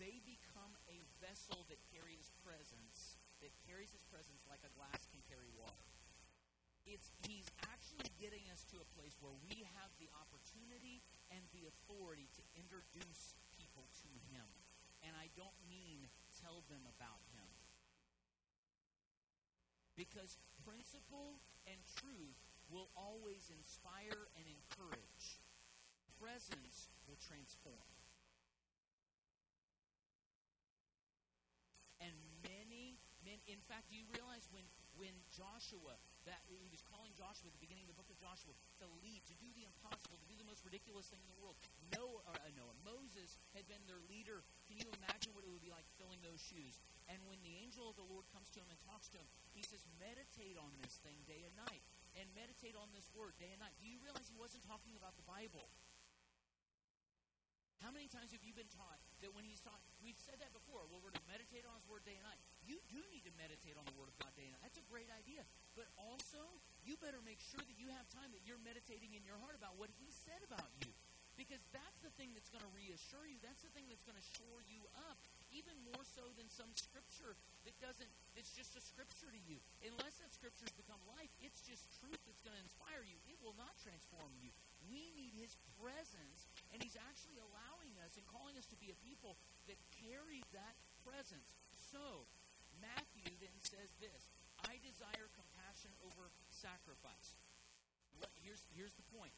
They become a vessel that carries presence, that carries its presence like a glass can carry water it's he's actually getting us to a place where we have the opportunity and the authority to introduce people to him. And I don't mean tell them about him. Because principle and truth will always inspire and encourage. Presence will transform. And many, men, in fact, do you realize when, when Joshua that he was calling Joshua at the beginning of the book of Joshua to lead, to do the impossible, to do the most ridiculous thing in the world. Noah, uh, Noah, Moses had been their leader. Can you imagine what it would be like filling those shoes? And when the angel of the Lord comes to him and talks to him, he says, meditate on this thing day and night. And meditate on this word day and night. Do you realize he wasn't talking about the Bible? How many times have you been taught that when he's taught, we've said that before, well, we're to meditate on his word day and night. You do need to meditate on the word of God day and night. That's a great idea. But also, you better make sure that you have time that you're meditating in your heart about what he said about you. Because that's the thing that's going to reassure you. That's the thing that's going to shore you up, even more so than some scripture that doesn't, it's just a scripture to you. Unless that scripture has become life, it's just truth that's going to inspire you. It will not transform you. We need his presence and he's actually allowing us and calling us to be a people that carry that presence. So, Matthew then says this I desire compassion over sacrifice. Here's, here's the point.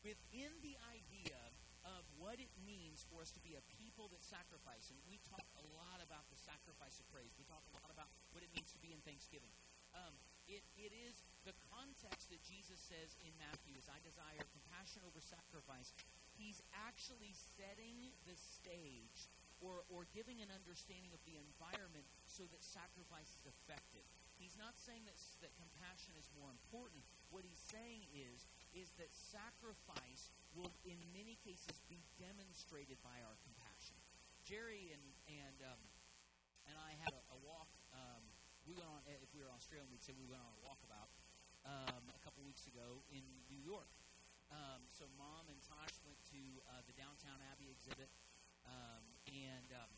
Within the idea of what it means for us to be a people that sacrifice, and we talk a lot about the sacrifice of praise, we talk a lot about what it means to be in Thanksgiving. Um, it, it is the context that Jesus says in Matthew is I desire compassion over sacrifice he's actually setting the stage or, or giving an understanding of the environment so that sacrifice is effective. He's not saying that, that compassion is more important. What he's saying is, is that sacrifice will, in many cases, be demonstrated by our compassion. Jerry and, and, um, and I had a, a walk. Um, we went on, if we were Australian, we'd say we went on a walkabout um, a couple weeks ago in New York. Um, so mom and Tosh went to uh, the Downton Abbey exhibit, um, and um,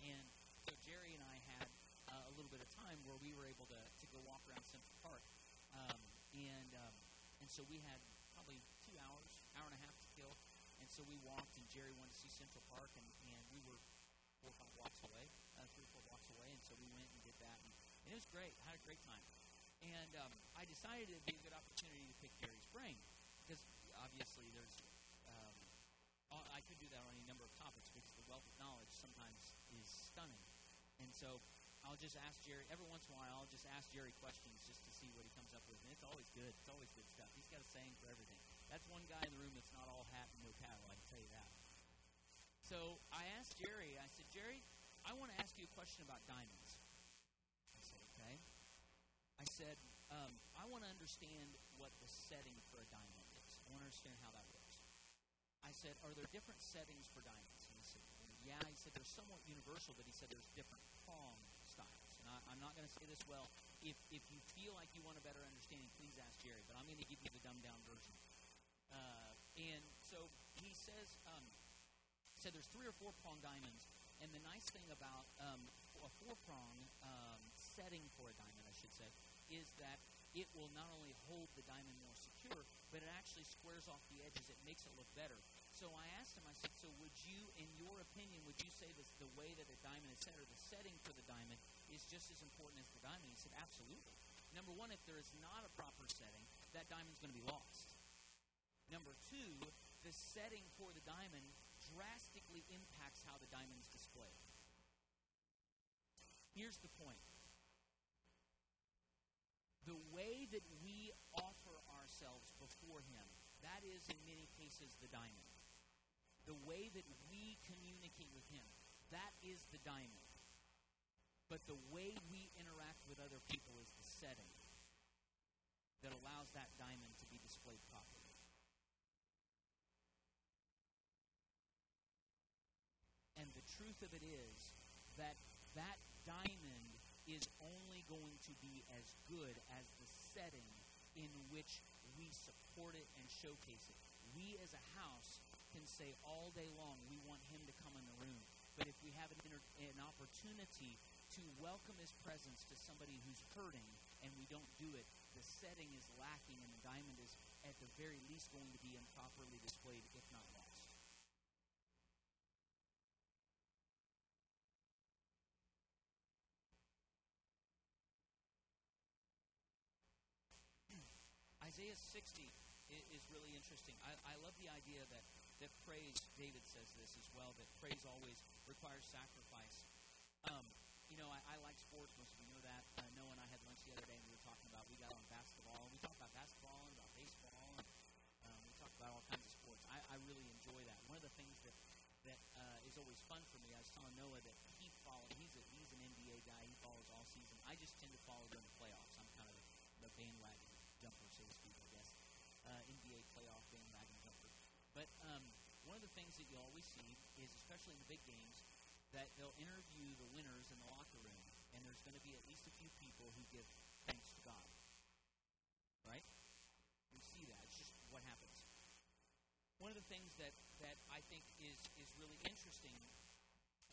and so Jerry and I had uh, a little bit of time where we were able to, to go walk around Central Park, um, and um, and so we had probably two hours, hour and a half to kill, and so we walked, and Jerry wanted to see Central Park, and, and we were four or five blocks away, uh, three or four blocks away, and so we went and did that, and, and it was great, had a great time, and um, I decided it'd be a good opportunity to pick Jerry's brain because obviously there's um, I could do that on any number of topics because the wealth of knowledge sometimes is stunning, and so I'll just ask Jerry every once in a while. I'll just ask Jerry questions just to see what he comes up with, and it's always good. It's always good stuff. He's got a saying for everything. That's one guy in the room that's not all hat and no cattle. I can tell you that. So I asked Jerry. I said, Jerry, I want to ask you a question about diamonds. I said, okay. I said, um, I want to understand what the setting for a diamond is. I want to understand how that works. I said, Are there different settings for diamonds? And he said, Yeah. He said, They're somewhat universal, but he said there's different prong styles. And I, am not going to say this well. If, if you feel like you want a better understanding, please ask Jerry, but I'm going to give you the dumbed down version. Uh, and so he says, um, said there's three or four prong diamonds, and the nice thing about um, a four prong um, setting for a diamond, I should say, is that it will not only hold the diamond more secure, but it actually squares off the edges. It makes it look better. So I asked him, I said, so would you, in your opinion, would you say that the way that a diamond is set or the setting for the diamond is just as important as the diamond? He said, absolutely. Number one, if there is not a proper setting, that diamond's going to be lost. Number two, the setting for the diamond drastically impacts how the diamond is displayed. Here's the point. The way that we offer ourselves before Him. That is, in many cases, the diamond. The way that we communicate with Him, that is the diamond. But the way we interact with other people is the setting that allows that diamond to be displayed properly. And the truth of it is that that diamond is only going to be as good as the setting in which we support it and showcase it. We as a house can say all day long, we want him to come in the room. But if we have an, an opportunity to welcome his presence to somebody who's hurting and we don't do it, the setting is lacking and the diamond is at the very least going to be improperly displayed, if not lost. Isaiah 60 is really interesting. I, I love the idea that, that praise, David says this as well, that praise always requires sacrifice. Um, you know, I, I like sports. Most of you know that. Uh, Noah and I had lunch the other day, and we were talking about, we got on basketball, and we talked about basketball and about baseball, and um, we talked about all kinds of sports. I, I really enjoy that. One of the things that, that uh, is always fun for me, I was telling Noah that he follows, he's, a, he's an NBA guy, he follows all season. I just tend to follow during the playoffs. I'm kind of the, the bandwagon jumper, so to speak, I guess. Uh, NBA playoff bandwagon jumper. But um, one of the things that you always see is, especially in the big games, that they'll interview the winners in the locker room, and there's going to be at least a few people who give thanks to God. Right? We see that. It's just what happens. One of the things that, that I think is, is really interesting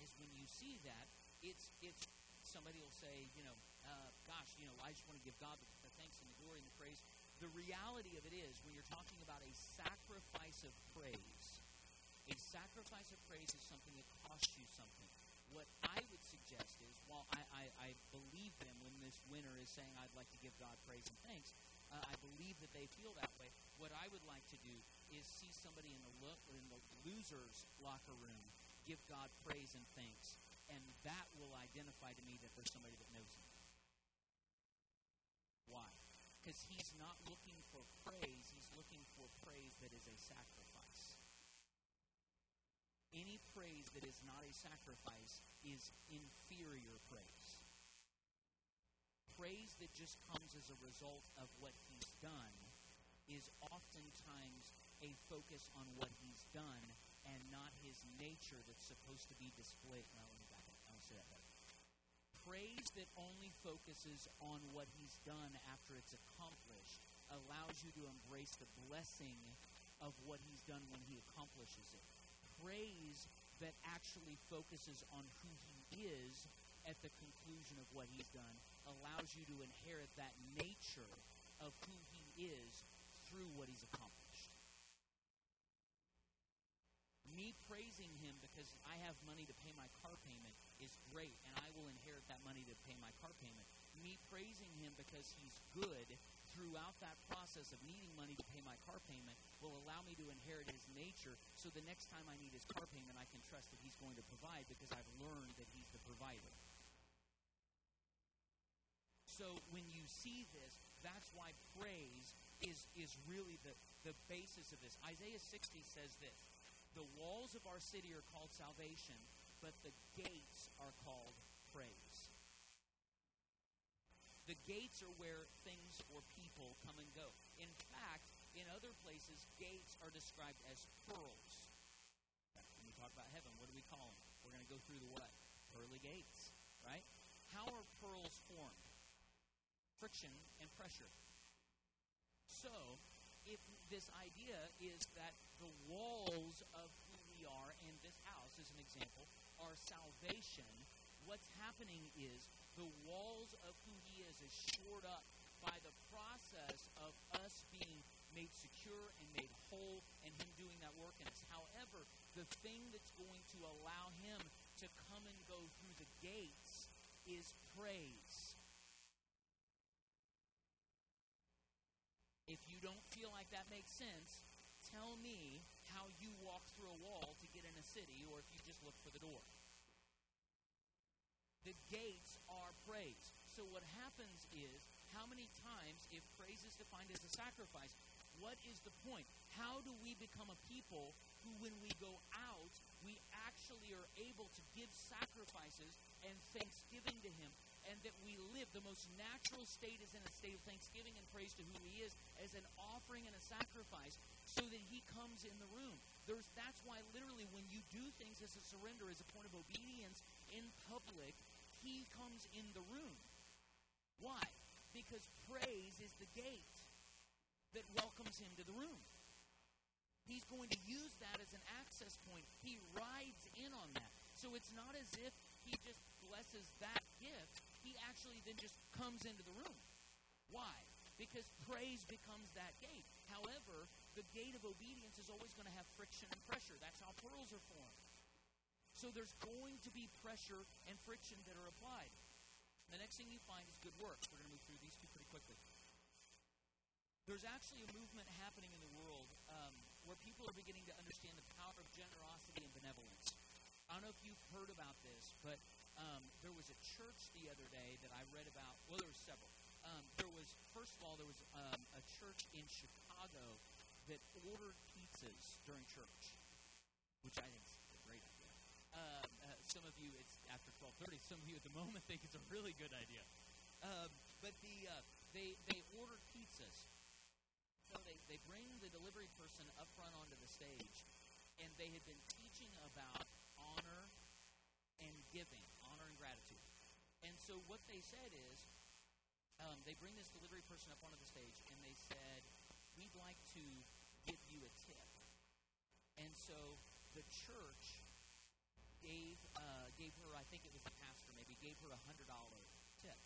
is when you see that, it's, it's somebody will say, you know, uh, gosh, you know, I just want to give God the, the thanks and the glory and the praise. The reality of it is, when you're talking about a sacrifice of praise, a sacrifice of praise is something that costs you something. What I would suggest is, while I, I, I believe them when this winner is saying, I'd like to give God praise and thanks, uh, I believe that they feel that way. What I would like to do is see somebody in the, lo- in the loser's locker room give God praise and thanks and that will identify to me that there's somebody that knows him. Why? Because he's not looking for praise, he's looking for praise that is a sacrifice. Any praise that is not a sacrifice is inferior praise. Praise that just comes as a result of what he's done is oftentimes a focus on what he's done and not his nature that's supposed to be displayed. No, let me back up. I'll say that better. Praise that only focuses on what he's done after it's accomplished allows you to embrace the blessing of what he's done when he accomplishes it. Praise that actually focuses on who he is at the conclusion of what he's done allows you to inherit that nature of who he is through what he's accomplished me praising him because I have money to pay my car payment is great, and I will inherit that money to pay my car payment. Me praising him because he's good throughout that process of needing money to pay my car payment will allow me to inherit his nature so the next time I need his car payment, I can trust that he's going to provide because I've learned that he's the provider. So when you see this, that's why praise is, is really the, the basis of this. Isaiah 60 says this the walls of our city are called salvation, but the gates are called praise. The gates are where things or people come and go. In fact, in other places, gates are described as pearls. When we talk about heaven, what do we call them? We're going to go through the what? Pearly gates, right? How are pearls formed? Friction and pressure. So, if this idea is that the walls of who we are, in this house as an example, are salvation, what's happening is the walls of who he is is shored up by the process of us being made secure and made whole and him doing that work in us. However, the thing that's going to allow him to come and go through the gates is praise. If you don't feel like that makes sense, tell me how you walk through a wall to get in a city or if you just look for the door. The gates are praise. So what happens is, how many times, if praise is defined as a sacrifice, what is the point? How do we become a people who, when we go out, we actually are able to give sacrifices and thanksgiving to Him and that we live. The most natural state is in a state of thanksgiving and praise to who He is as an offering and a sacrifice so that He comes in the room. There's, that's why, literally, when you do things as a surrender, as a point of obedience in public, He comes in the room. Why? Because praise is the gate that welcomes Him to the room. He's going to use that as an access point. He rides in on that. So it's not as if he just blesses that gift he actually then just comes into the room. Why? Because praise becomes that gate. However, the gate of obedience is always going to have friction and pressure. That's how pearls are formed. So there's going to be pressure and friction that are applied. The next thing you find is good works. We're going to move through these two pretty quickly. There's actually a movement happening in the world um, where people are beginning to understand the power of generosity and benevolence. I don't know if you've heard about this, but um, there was a church the other day that I read about. Well, there were several. Um, there was, first of all, there was um, a church in Chicago that ordered pizzas during church, which I think is. Um, uh, some of you, it's after 12:30. Some of you at the moment think it's a really good idea. Um, but the uh, they they ordered pizzas. So they, they bring the delivery person up front onto the stage, and they had been teaching about honor and giving honor and gratitude. And so what they said is, um, they bring this delivery person up onto the stage, and they said, "We'd like to give you a tip." And so the church gave uh, gave her, I think it was the pastor, maybe gave her a hundred dollar tip.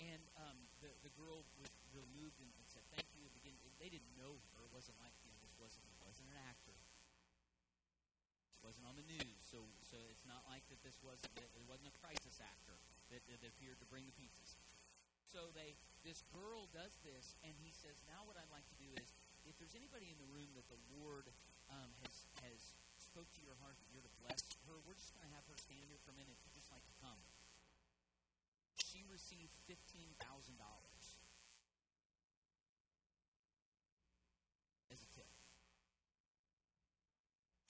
And um, the the girl was really moved and, and said, "Thank you." And they didn't know her. It wasn't like you know, this wasn't wasn't an actor. It wasn't on the news so, so it's not like that this wasn't it wasn't a crisis actor that, that appeared to bring the pizzas. So they this girl does this, and he says, now what I'd like to do is, if there's anybody in the room that the Lord um, has has spoke to your heart that you're to bless her, we're just going to have her stand here for a minute. If just like to come. She received fifteen thousand dollars as a tip.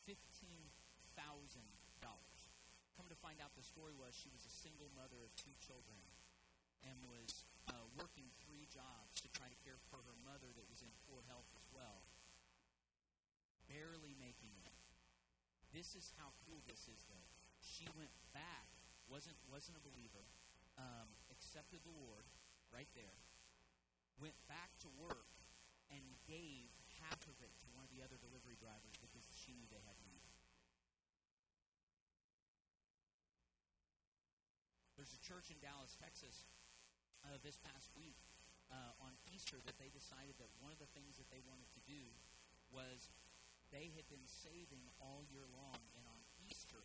Fifteen story was she was a single mother of two children and was uh, working three jobs to try to care for her mother that was in poor health as well. Barely making it. This is how cool this is, though. She went back, wasn't wasn't a believer, um, accepted the Lord right there, went back to work, and gave half of it to one of the other delivery drivers because she knew they had need. There's a church in Dallas, Texas, uh, this past week uh, on Easter that they decided that one of the things that they wanted to do was they had been saving all year long, and on Easter,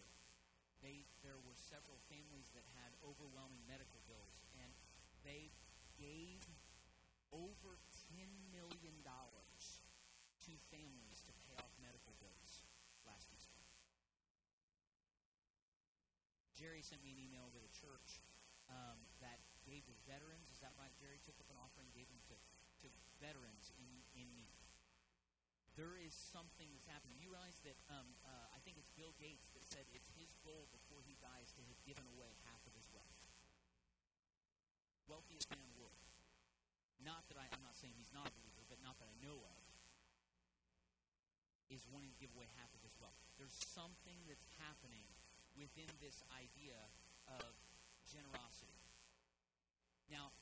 they there were several families that had overwhelming medical bills, and they gave over ten million dollars to families to pay off medical bills last Easter. Jerry sent me an email to the church um, that gave to veterans. Is that right? Jerry took up an offering, gave them to, to veterans in, in need there is something that's happening. You realize that um, uh, I think it's Bill Gates that said it's his goal before he dies to have given away half of his wealth. Wealthiest man in the world. Not that I, I'm not saying he's not a believer, but not that I know of, is wanting to give away half of his wealth. There's something that's happening within this idea of generosity. Now,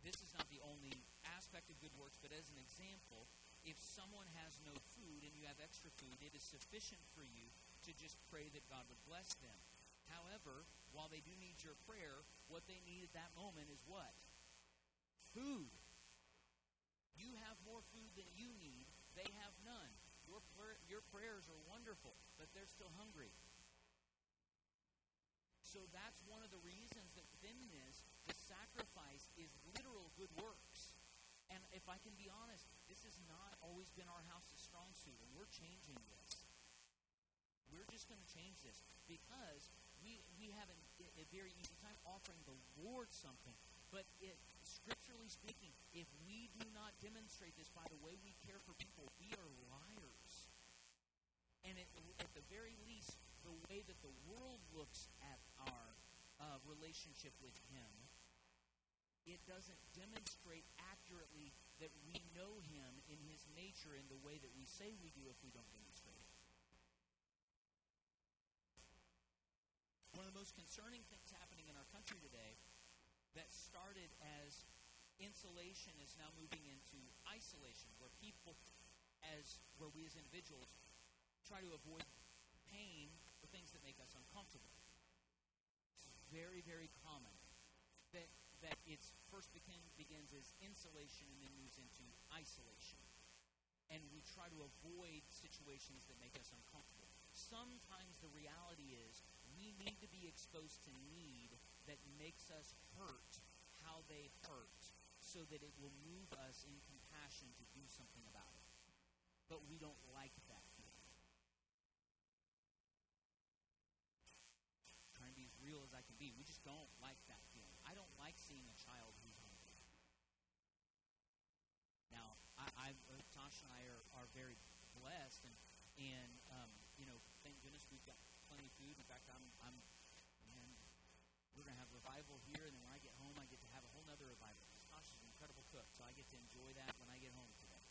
this is not the only aspect of good works, but as an example, if someone has no food and you have extra food, it is sufficient for you to just pray that God would bless them. However, while they do need your prayer, what they need at that moment is what? Food. You have more food than you need, they have none. Your, your prayers are wonderful, but they're still hungry. So that's one of the reasons that within this, the sacrifice is literal good works. And if I can be honest, this has not always been our house's strong suit, and we're changing this. We're just going to change this because we, we have a, a very easy time offering the Lord something. But it, scripturally speaking, if we do not demonstrate this by the way we care for people, we are liars. And it, at the very least, the way that the world looks at our uh, relationship with Him it doesn't demonstrate accurately that we know him in his nature in the way that we say we do if we don't demonstrate it. One of the most concerning things happening in our country today that started as insulation is now moving into isolation, where people, as where we as individuals, try to avoid pain for things that make us uncomfortable. It's very, very common that that it first begin, begins as insulation and then moves into isolation. And we try to avoid situations that make us uncomfortable. Sometimes the reality is we need to be exposed to need that makes us hurt how they hurt so that it will move us in compassion to do something about it. But we don't like that. Trying to be as real as I can be. We just don't like that I don't like seeing a child who's hungry. Now, I, I uh, Tosh and I are, are very blessed, and and um, you know, thank goodness we've got plenty of food. In fact, I'm I'm man, we're gonna have revival here, and then when I get home, I get to have a whole other revival. Tosh is an incredible cook, so I get to enjoy that when I get home today.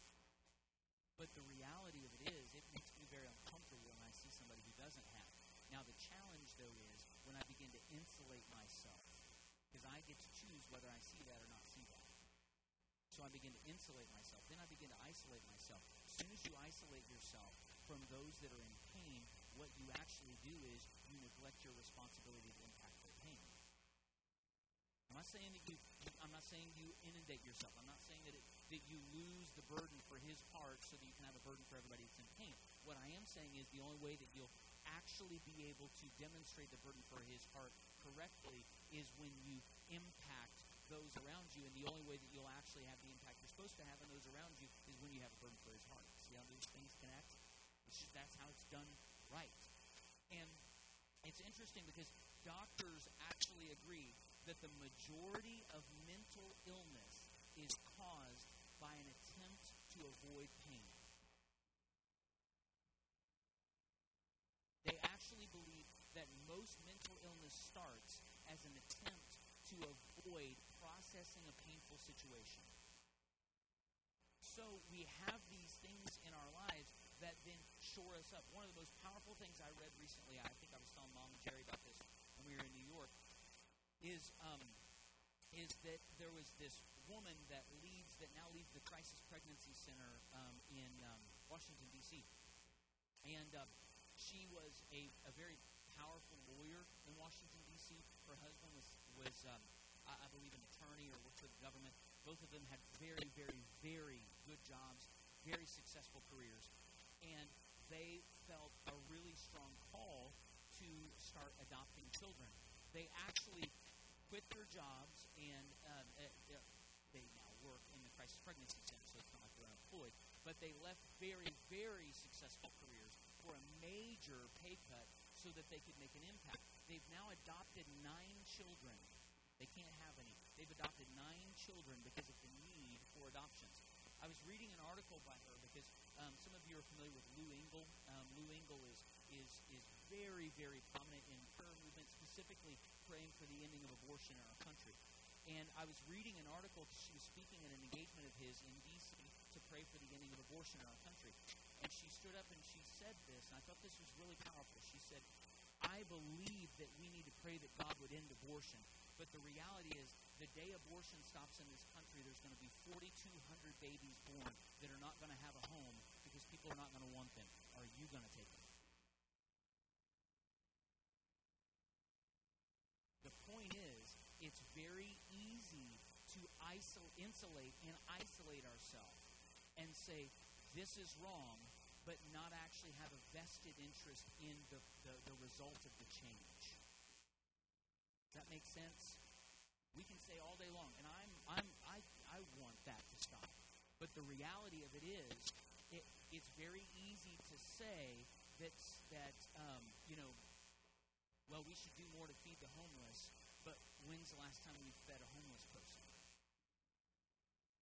But the reality of it is, it makes me very uncomfortable when I see somebody who doesn't have. Now, the challenge, though, is when I begin to insulate myself because I get to choose whether I see that or not see that. So I begin to insulate myself. Then I begin to isolate myself. As soon as you isolate yourself from those that are in pain, what you actually do is you neglect your responsibility to impact their pain. I'm not saying that you. I'm not saying you inundate yourself. I'm not saying that it, that you lose the burden for His part so that you can have a burden for everybody that's in pain. What I am saying is the only way that you'll actually be able to demonstrate the burden for His heart correctly is when you impact those around you, and the only way that you'll actually have the impact you're supposed to have on those around you is when you have a burden for His heart. See how those things connect? It's just that's how it's done right. And it's interesting because doctors actually agree that the majority of mental illness is caused by an attempt to avoid pain. They actually believe that most mental illness starts avoid processing a painful situation. So we have these things in our lives that then shore us up. One of the most powerful things I read recently, I think I was telling Mom and Jerry about this when we were in New York, is um, is that there was this woman that leads that now leads the Crisis Pregnancy Center um, in um, Washington D.C. And uh, she was a, a very powerful lawyer in Washington D.C. Her husband was was um, I, I believe an attorney or worked for the government. Both of them had very, very, very good jobs, very successful careers, and they felt a really strong call to start adopting children. They actually quit their jobs and um, uh, they now work in the crisis pregnancy center, so it's not like they're unemployed. But they left very, very successful careers for a major pay cut so that they could make an impact. They've now adopted nine children. They can't have any. They've adopted nine children because of the need for adoptions. I was reading an article by her because um, some of you are familiar with Lou Engle. Um, Lou Engle is is is very very prominent in prayer movement, specifically praying for the ending of abortion in our country. And I was reading an article. She was speaking at an engagement of his in D.C. to pray for the ending of abortion in our country. And she stood up and she said this, and I thought this was really powerful. She said, I believe that we need to pray that God would end abortion. But the reality is, the day abortion stops in this country, there's going to be 4,200 babies born that are not going to have a home because people are not going to want them. Are you going to take them? The point is, it's very easy to isolate, insulate and isolate ourselves and say, this is wrong, but not actually have a vested interest in the, the, the result of the change. Does that make sense? We can say all day long, and I'm, I'm, I, I want that to stop. But the reality of it is, it, it's very easy to say that, that um, you know, well, we should do more to feed the homeless, but when's the last time we fed a homeless person?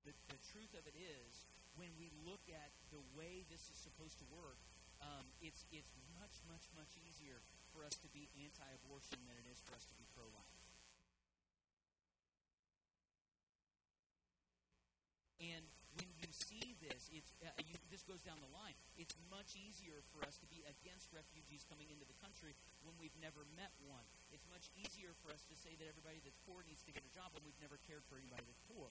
The, the truth of it is, when we look at the way this is supposed to work, um, it's, it's much, much, much easier for us to be anti abortion than it is for us to be pro life. And when you see this, it's, uh, you, this goes down the line. It's much easier for us to be against refugees coming into the country when we've never met one. It's much easier for us to say that everybody that's poor needs to get a job when we've never cared for anybody that's poor.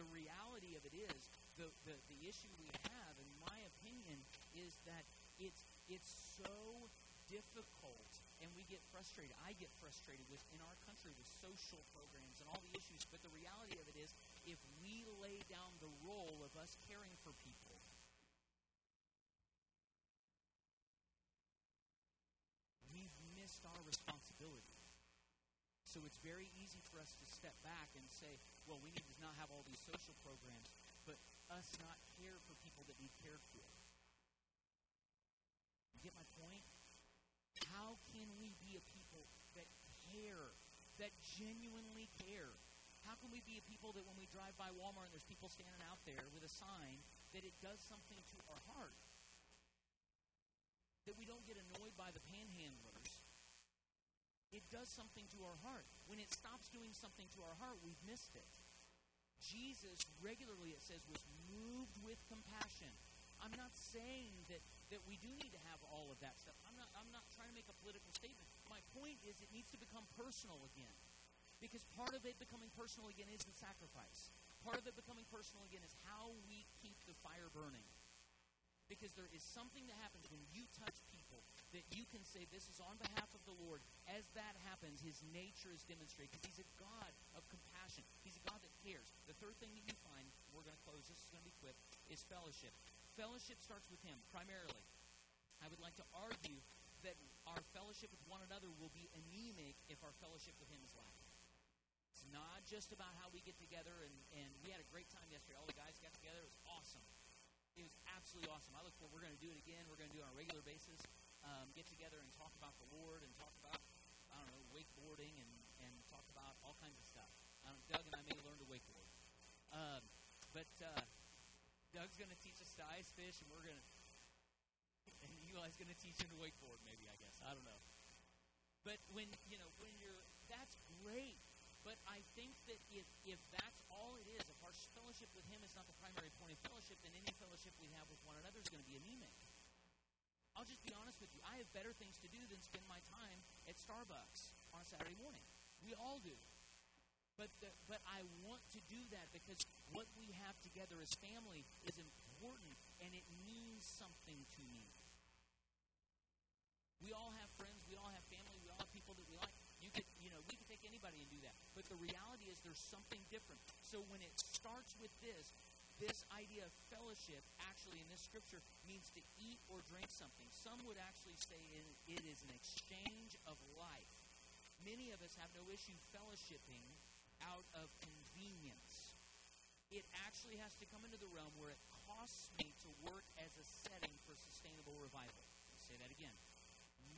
The reality of it is, the, the, the issue we have, in my opinion, is that it's, it's so difficult and we get frustrated. I get frustrated with in our country with social programs and all the issues. But the reality of it is, if we lay down the role of us caring for people, we've missed our responsibility. So it's very easy for us to step back and say, well, we need to not have all these social programs, but us not care for people that need cared for. You get my point? How can we be a people that care, that genuinely care? How can we be a people that when we drive by Walmart and there's people standing out there with a sign, that it does something to our heart? That we don't get annoyed by the panhandlers it does something to our heart. When it stops doing something to our heart, we've missed it. Jesus regularly, it says, was moved with compassion. I'm not saying that, that we do need to have all of that stuff. I'm not, I'm not trying to make a political statement. My point is it needs to become personal again. Because part of it becoming personal again is the sacrifice. Part of it becoming personal again is how we keep the fire burning. Because there is something that happens when you touch people that you can say, This is on behalf the Lord. As that happens, his nature is demonstrated because he's a God of compassion. He's a God that cares. The third thing that you find, we're going to close, this is going to be quick, is fellowship. Fellowship starts with him, primarily. I would like to argue that our fellowship with one another will be anemic if our fellowship with him is lacking. It's not just about how we get together, and, and we had a great time yesterday. All the guys got together. It was awesome. It was absolutely awesome. I look forward. We're going to do it again. We're going to do it on a regular basis. Um, get together and talk about the Lord and talk about I don't know wakeboarding and and talk about all kinds of stuff. Um, Doug and I may learn to wakeboard, um, but uh, Doug's going to teach us to ice fish, and we're going to and Eli's going to teach him to wakeboard. Maybe I guess I don't know. But when you know when you're that's great But I think that if, if that's all it is, if our fellowship with Him is not the primary point of fellowship, then any fellowship we have with one another is going to be anemic. I'll just be honest with you. I have better things to do than spend my time at Starbucks on a Saturday morning. We all do. But, the, but I want to do that because what we have together as family is important and it means something to me. We all have friends, we all have family, we all have people that we like. You could, you know, we could take anybody and do that. But the reality is there's something different. So when it starts with this, this idea of fellowship actually in this scripture means to eat or drink something. Some would actually say it is an exchange of life. Many of us have no issue fellowshipping out of convenience. It actually has to come into the realm where it costs me to work as a setting for sustainable revival. I'll say that again.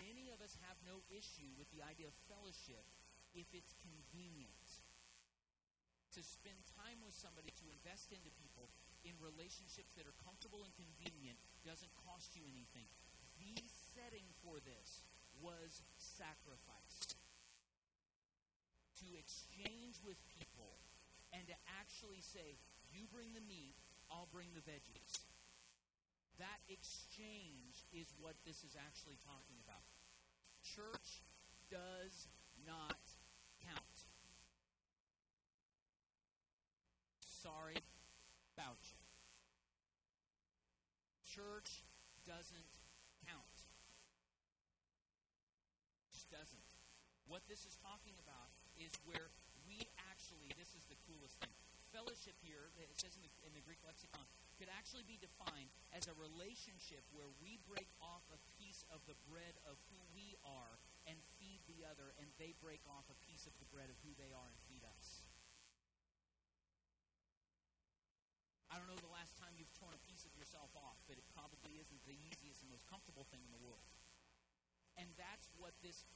Many of us have no issue with the idea of fellowship if it's convenient. To spend time with somebody, to invest into people in relationships that are comfortable and convenient doesn't cost you anything. The setting for this was sacrifice to exchange with people and to actually say, you bring the meat, I'll bring the veggies. That exchange is what this is actually talking about. Church does not count. Sorry about you. Church doesn't count. Just doesn't. What this is talking about is where we actually, this is the coolest thing. Fellowship here, it says in the, in the Greek lexicon, could actually be defined as a relationship where we break off a piece of the bread of who we are and feed the other, and they break off a piece of the bread of who they are and feed us. I don't know the last time you've torn a piece of yourself off, but it probably isn't the easiest and most comfortable thing in the world. And that's what this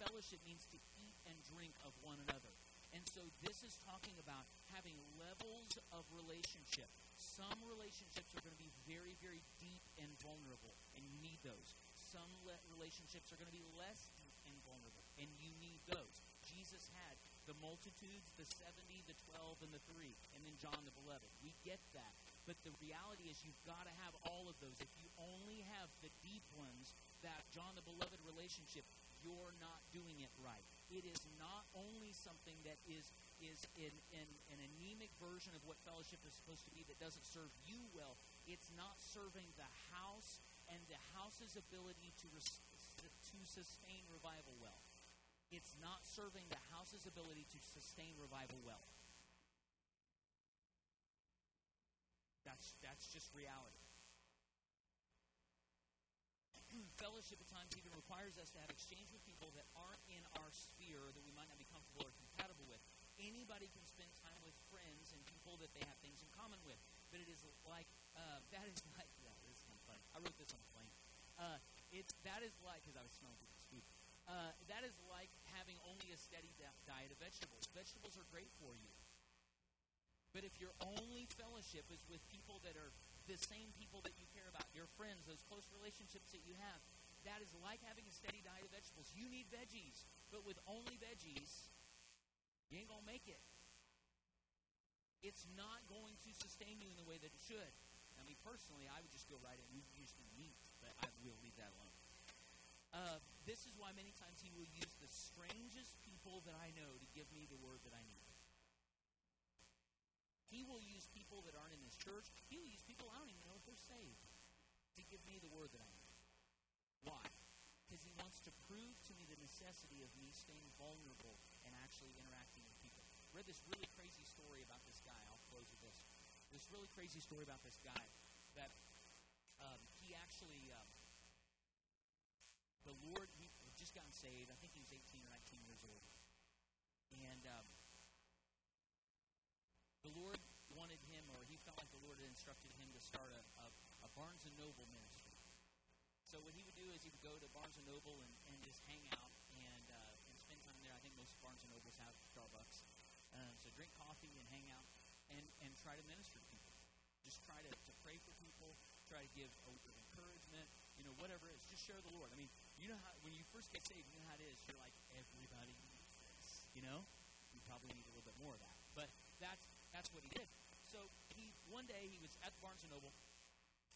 fellowship means to eat and drink of one another. And so this is talking about having levels of relationship. Some relationships are going to be very, very deep and vulnerable, and you need those. Some relationships are going to be less deep and vulnerable, and you need those. Jesus had the multitudes, the 70, the 12, and the 3, and then John the Beloved. We get that. But the reality is you've got to have all of those. If you only have the deep ones, that John the Beloved relationship, you're not doing it right. It is not only something that is is in, in an anemic version of what fellowship is supposed to be that doesn't serve you well. It's not serving the house and the house's ability to res- to sustain revival well. It's not serving the house's ability to sustain revival well. That's that's just reality fellowship at times even requires us to have exchange with people that aren't in our sphere that we might not be comfortable or compatible with. Anybody can spend time with friends and people that they have things in common with. But it is like, uh, that is like, yeah, this is kind of funny. I wrote this on the plane. Uh, it's, that is like, because I was smelling people's food, uh, that is like having only a steady diet of vegetables. Vegetables are great for you. But if your only fellowship is with people that are the same people that you care about, your friends, those close relationships that you have. That is like having a steady diet of vegetables. You need veggies, but with only veggies, you ain't going to make it. It's not going to sustain you in the way that it should. I mean, personally, I would just go right in. You usually meat, but I will leave that alone. Uh, this is why many times he will use the strangest people that I know to give me the word that I need. He will use people that aren't in his church. He will use people I don't even know if they're saved to give me the word that I need. Why? Because he wants to prove to me the necessity of me staying vulnerable and actually interacting with people. I read this really crazy story about this guy. I'll close with this. This really crazy story about this guy that um, he actually, um, the Lord, he had just gotten saved. I think he was 18 or 19 years old. And um, the Lord wanted him, or he felt like the Lord had instructed him to start a, a, a Barnes and Noble ministry. So what he would do is he would go to Barnes and Noble and, and just hang out and uh, and spend time there. I think most Barnes and Nobles have Starbucks. Um, so drink coffee and hang out and, and try to minister to people. Just try to, to pray for people, try to give a word of encouragement, you know, whatever it is. Just share the Lord. I mean, you know how when you first get saved, you know how it is. You're like, everybody needs this, you know? You probably need a little bit more of that. But that's that's what he did. So he one day he was at Barnes and Noble,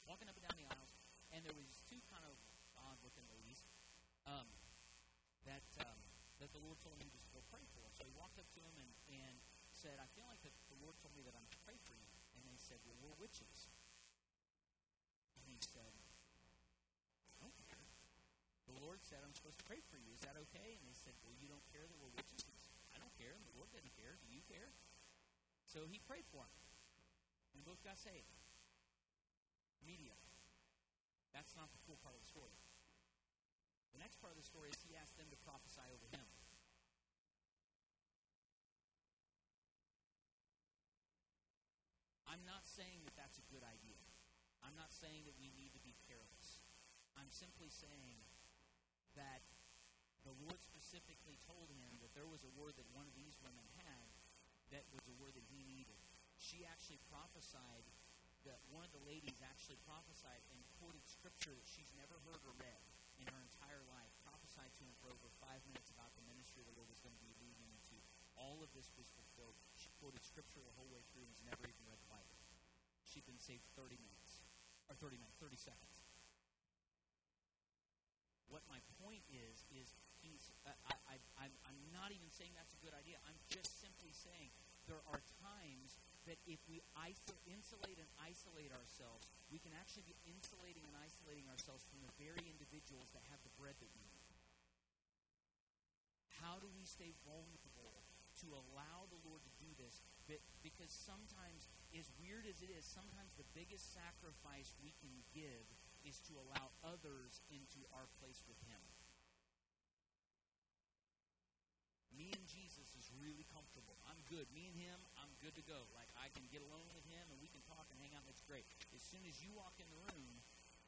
walking up and down the aisles, and there was two kind of odd looking ladies um, that um, that the Lord told him to go pray for. So he walked up to him and, and said, I feel like the, the Lord told me that I'm to pray for you. And they said, Well, we're witches. And he said, I don't care. The Lord said I'm supposed to pray for you. Is that okay? And they said, Well, you don't care that we're witches? I don't care. The Lord doesn't care. Do you care? So he prayed for him. And both got saved. Media. That's not the cool part of the story. The next part of the story is he asked them to prophesy over him. I'm not saying that that's a good idea. I'm not saying that we need to be careless. I'm simply saying that the Lord specifically told him that there was a word that one of these women had that was a word that he needed. She actually prophesied that one of the ladies actually prophesied and quoted scripture that she's never heard or read in her entire life, prophesied to him for over five minutes about the ministry the Lord was going to be leading into. All of this was fulfilled. She quoted scripture the whole way through and has never even read the Bible. She'd been saved 30 minutes, or 30 minutes, 30 seconds. What my point is, is he's, uh, I, I, I'm, I'm not even saying that's a good idea. I'm just simply saying there are times that if we iso- insulate and isolate ourselves, we can actually be insulating and isolating ourselves from the very individuals that have the bread that we need. How do we stay vulnerable to allow the Lord to do this? But because sometimes, as weird as it is, sometimes the biggest sacrifice we can give is to allow others into our place with Him. Me and Jesus is really comfortable. I'm good. Me and Him, I'm good to go. Like, I can get alone with Him and we can talk and hang out, it's great. As soon as you walk in the room,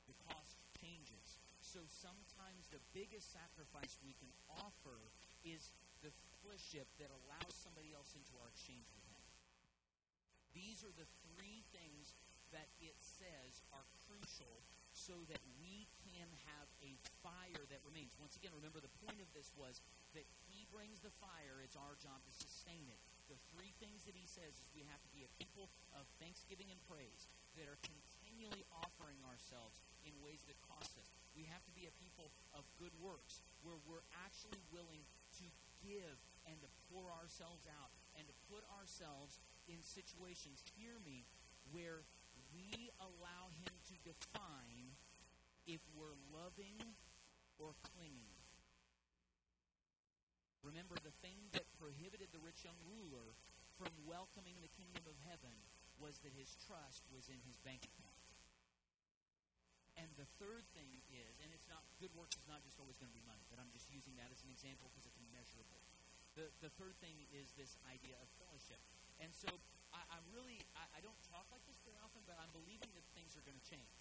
the cost changes. So sometimes the biggest sacrifice we can offer is the fellowship that allows somebody else into our exchange with Him. These are the three things that it says are crucial so that we can have a fire that remains. Once again, remember the point of this was that He brings the fire, it's our job to sustain it. The three things that He says is we have to be a people of thanksgiving and praise that are continually offering ourselves in ways that cost us. We have to be a people of good works where we're actually willing to give and to pour ourselves out and to put ourselves in situations, hear me, where we allow Him to define if we're loving or clinging. Remember, the thing that prohibited the rich young ruler from welcoming the kingdom of heaven was that his trust was in his bank account. And the third thing is, and it's not, good works is not just always going to be money, but I'm just using that as an example because it's immeasurable. The, the third thing is this idea of fellowship. And so I, I'm really, I, I don't talk like this very often, but I'm believing that things are going to change.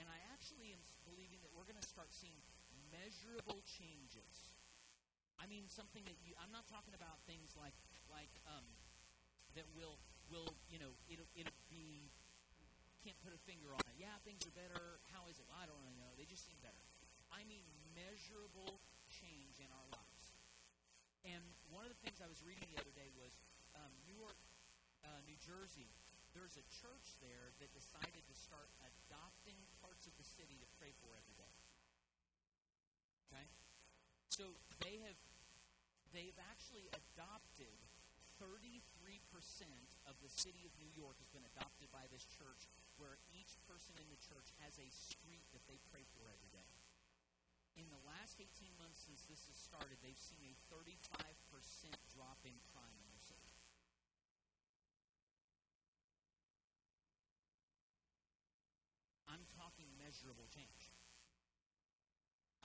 And I actually am believing that we're going to start seeing measurable changes. I mean, something that you, I'm not talking about things like, like, um, that will, will, you know, it'll, it'll be can't put a finger on it. Yeah, things are better. How is it? Well, I don't really know. They just seem better. I mean, measurable change in our lives. And one of the things I was reading the other day was um, Newark, uh, New Jersey. There's a church there that decided to start adopting parts of the city to pray for every day. Okay, so they have they've actually adopted 33% of the city of New York has been adopted by this church where each person in the church has a street that they pray for every day. In the last 18 months since this has started, they've seen a 35% drop in crime measurable change.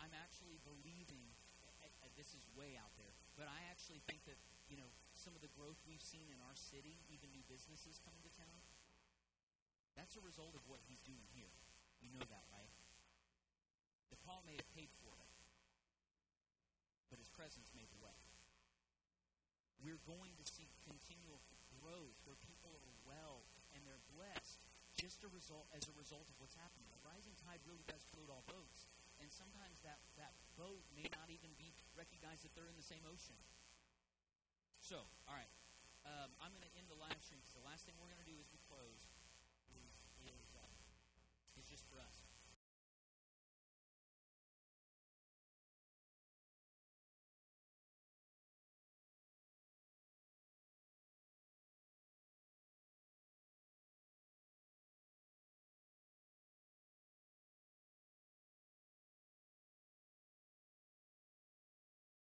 I'm actually believing, this is way out there, but I actually think that, you know, some of the growth we've seen in our city, even new businesses coming to town, that's a result of what he's doing here. You know that, right? The Paul may have paid for it, but his presence made the way. We're going to see continual growth where people are well and they're blessed just a result as a result of what's happening. The rising tide really does float all boats, and sometimes that, that boat may not even be recognized that they're in the same ocean. So, all right, um, I'm going to end the live stream because the last thing we're going to do as we close is, is, uh, is just for us.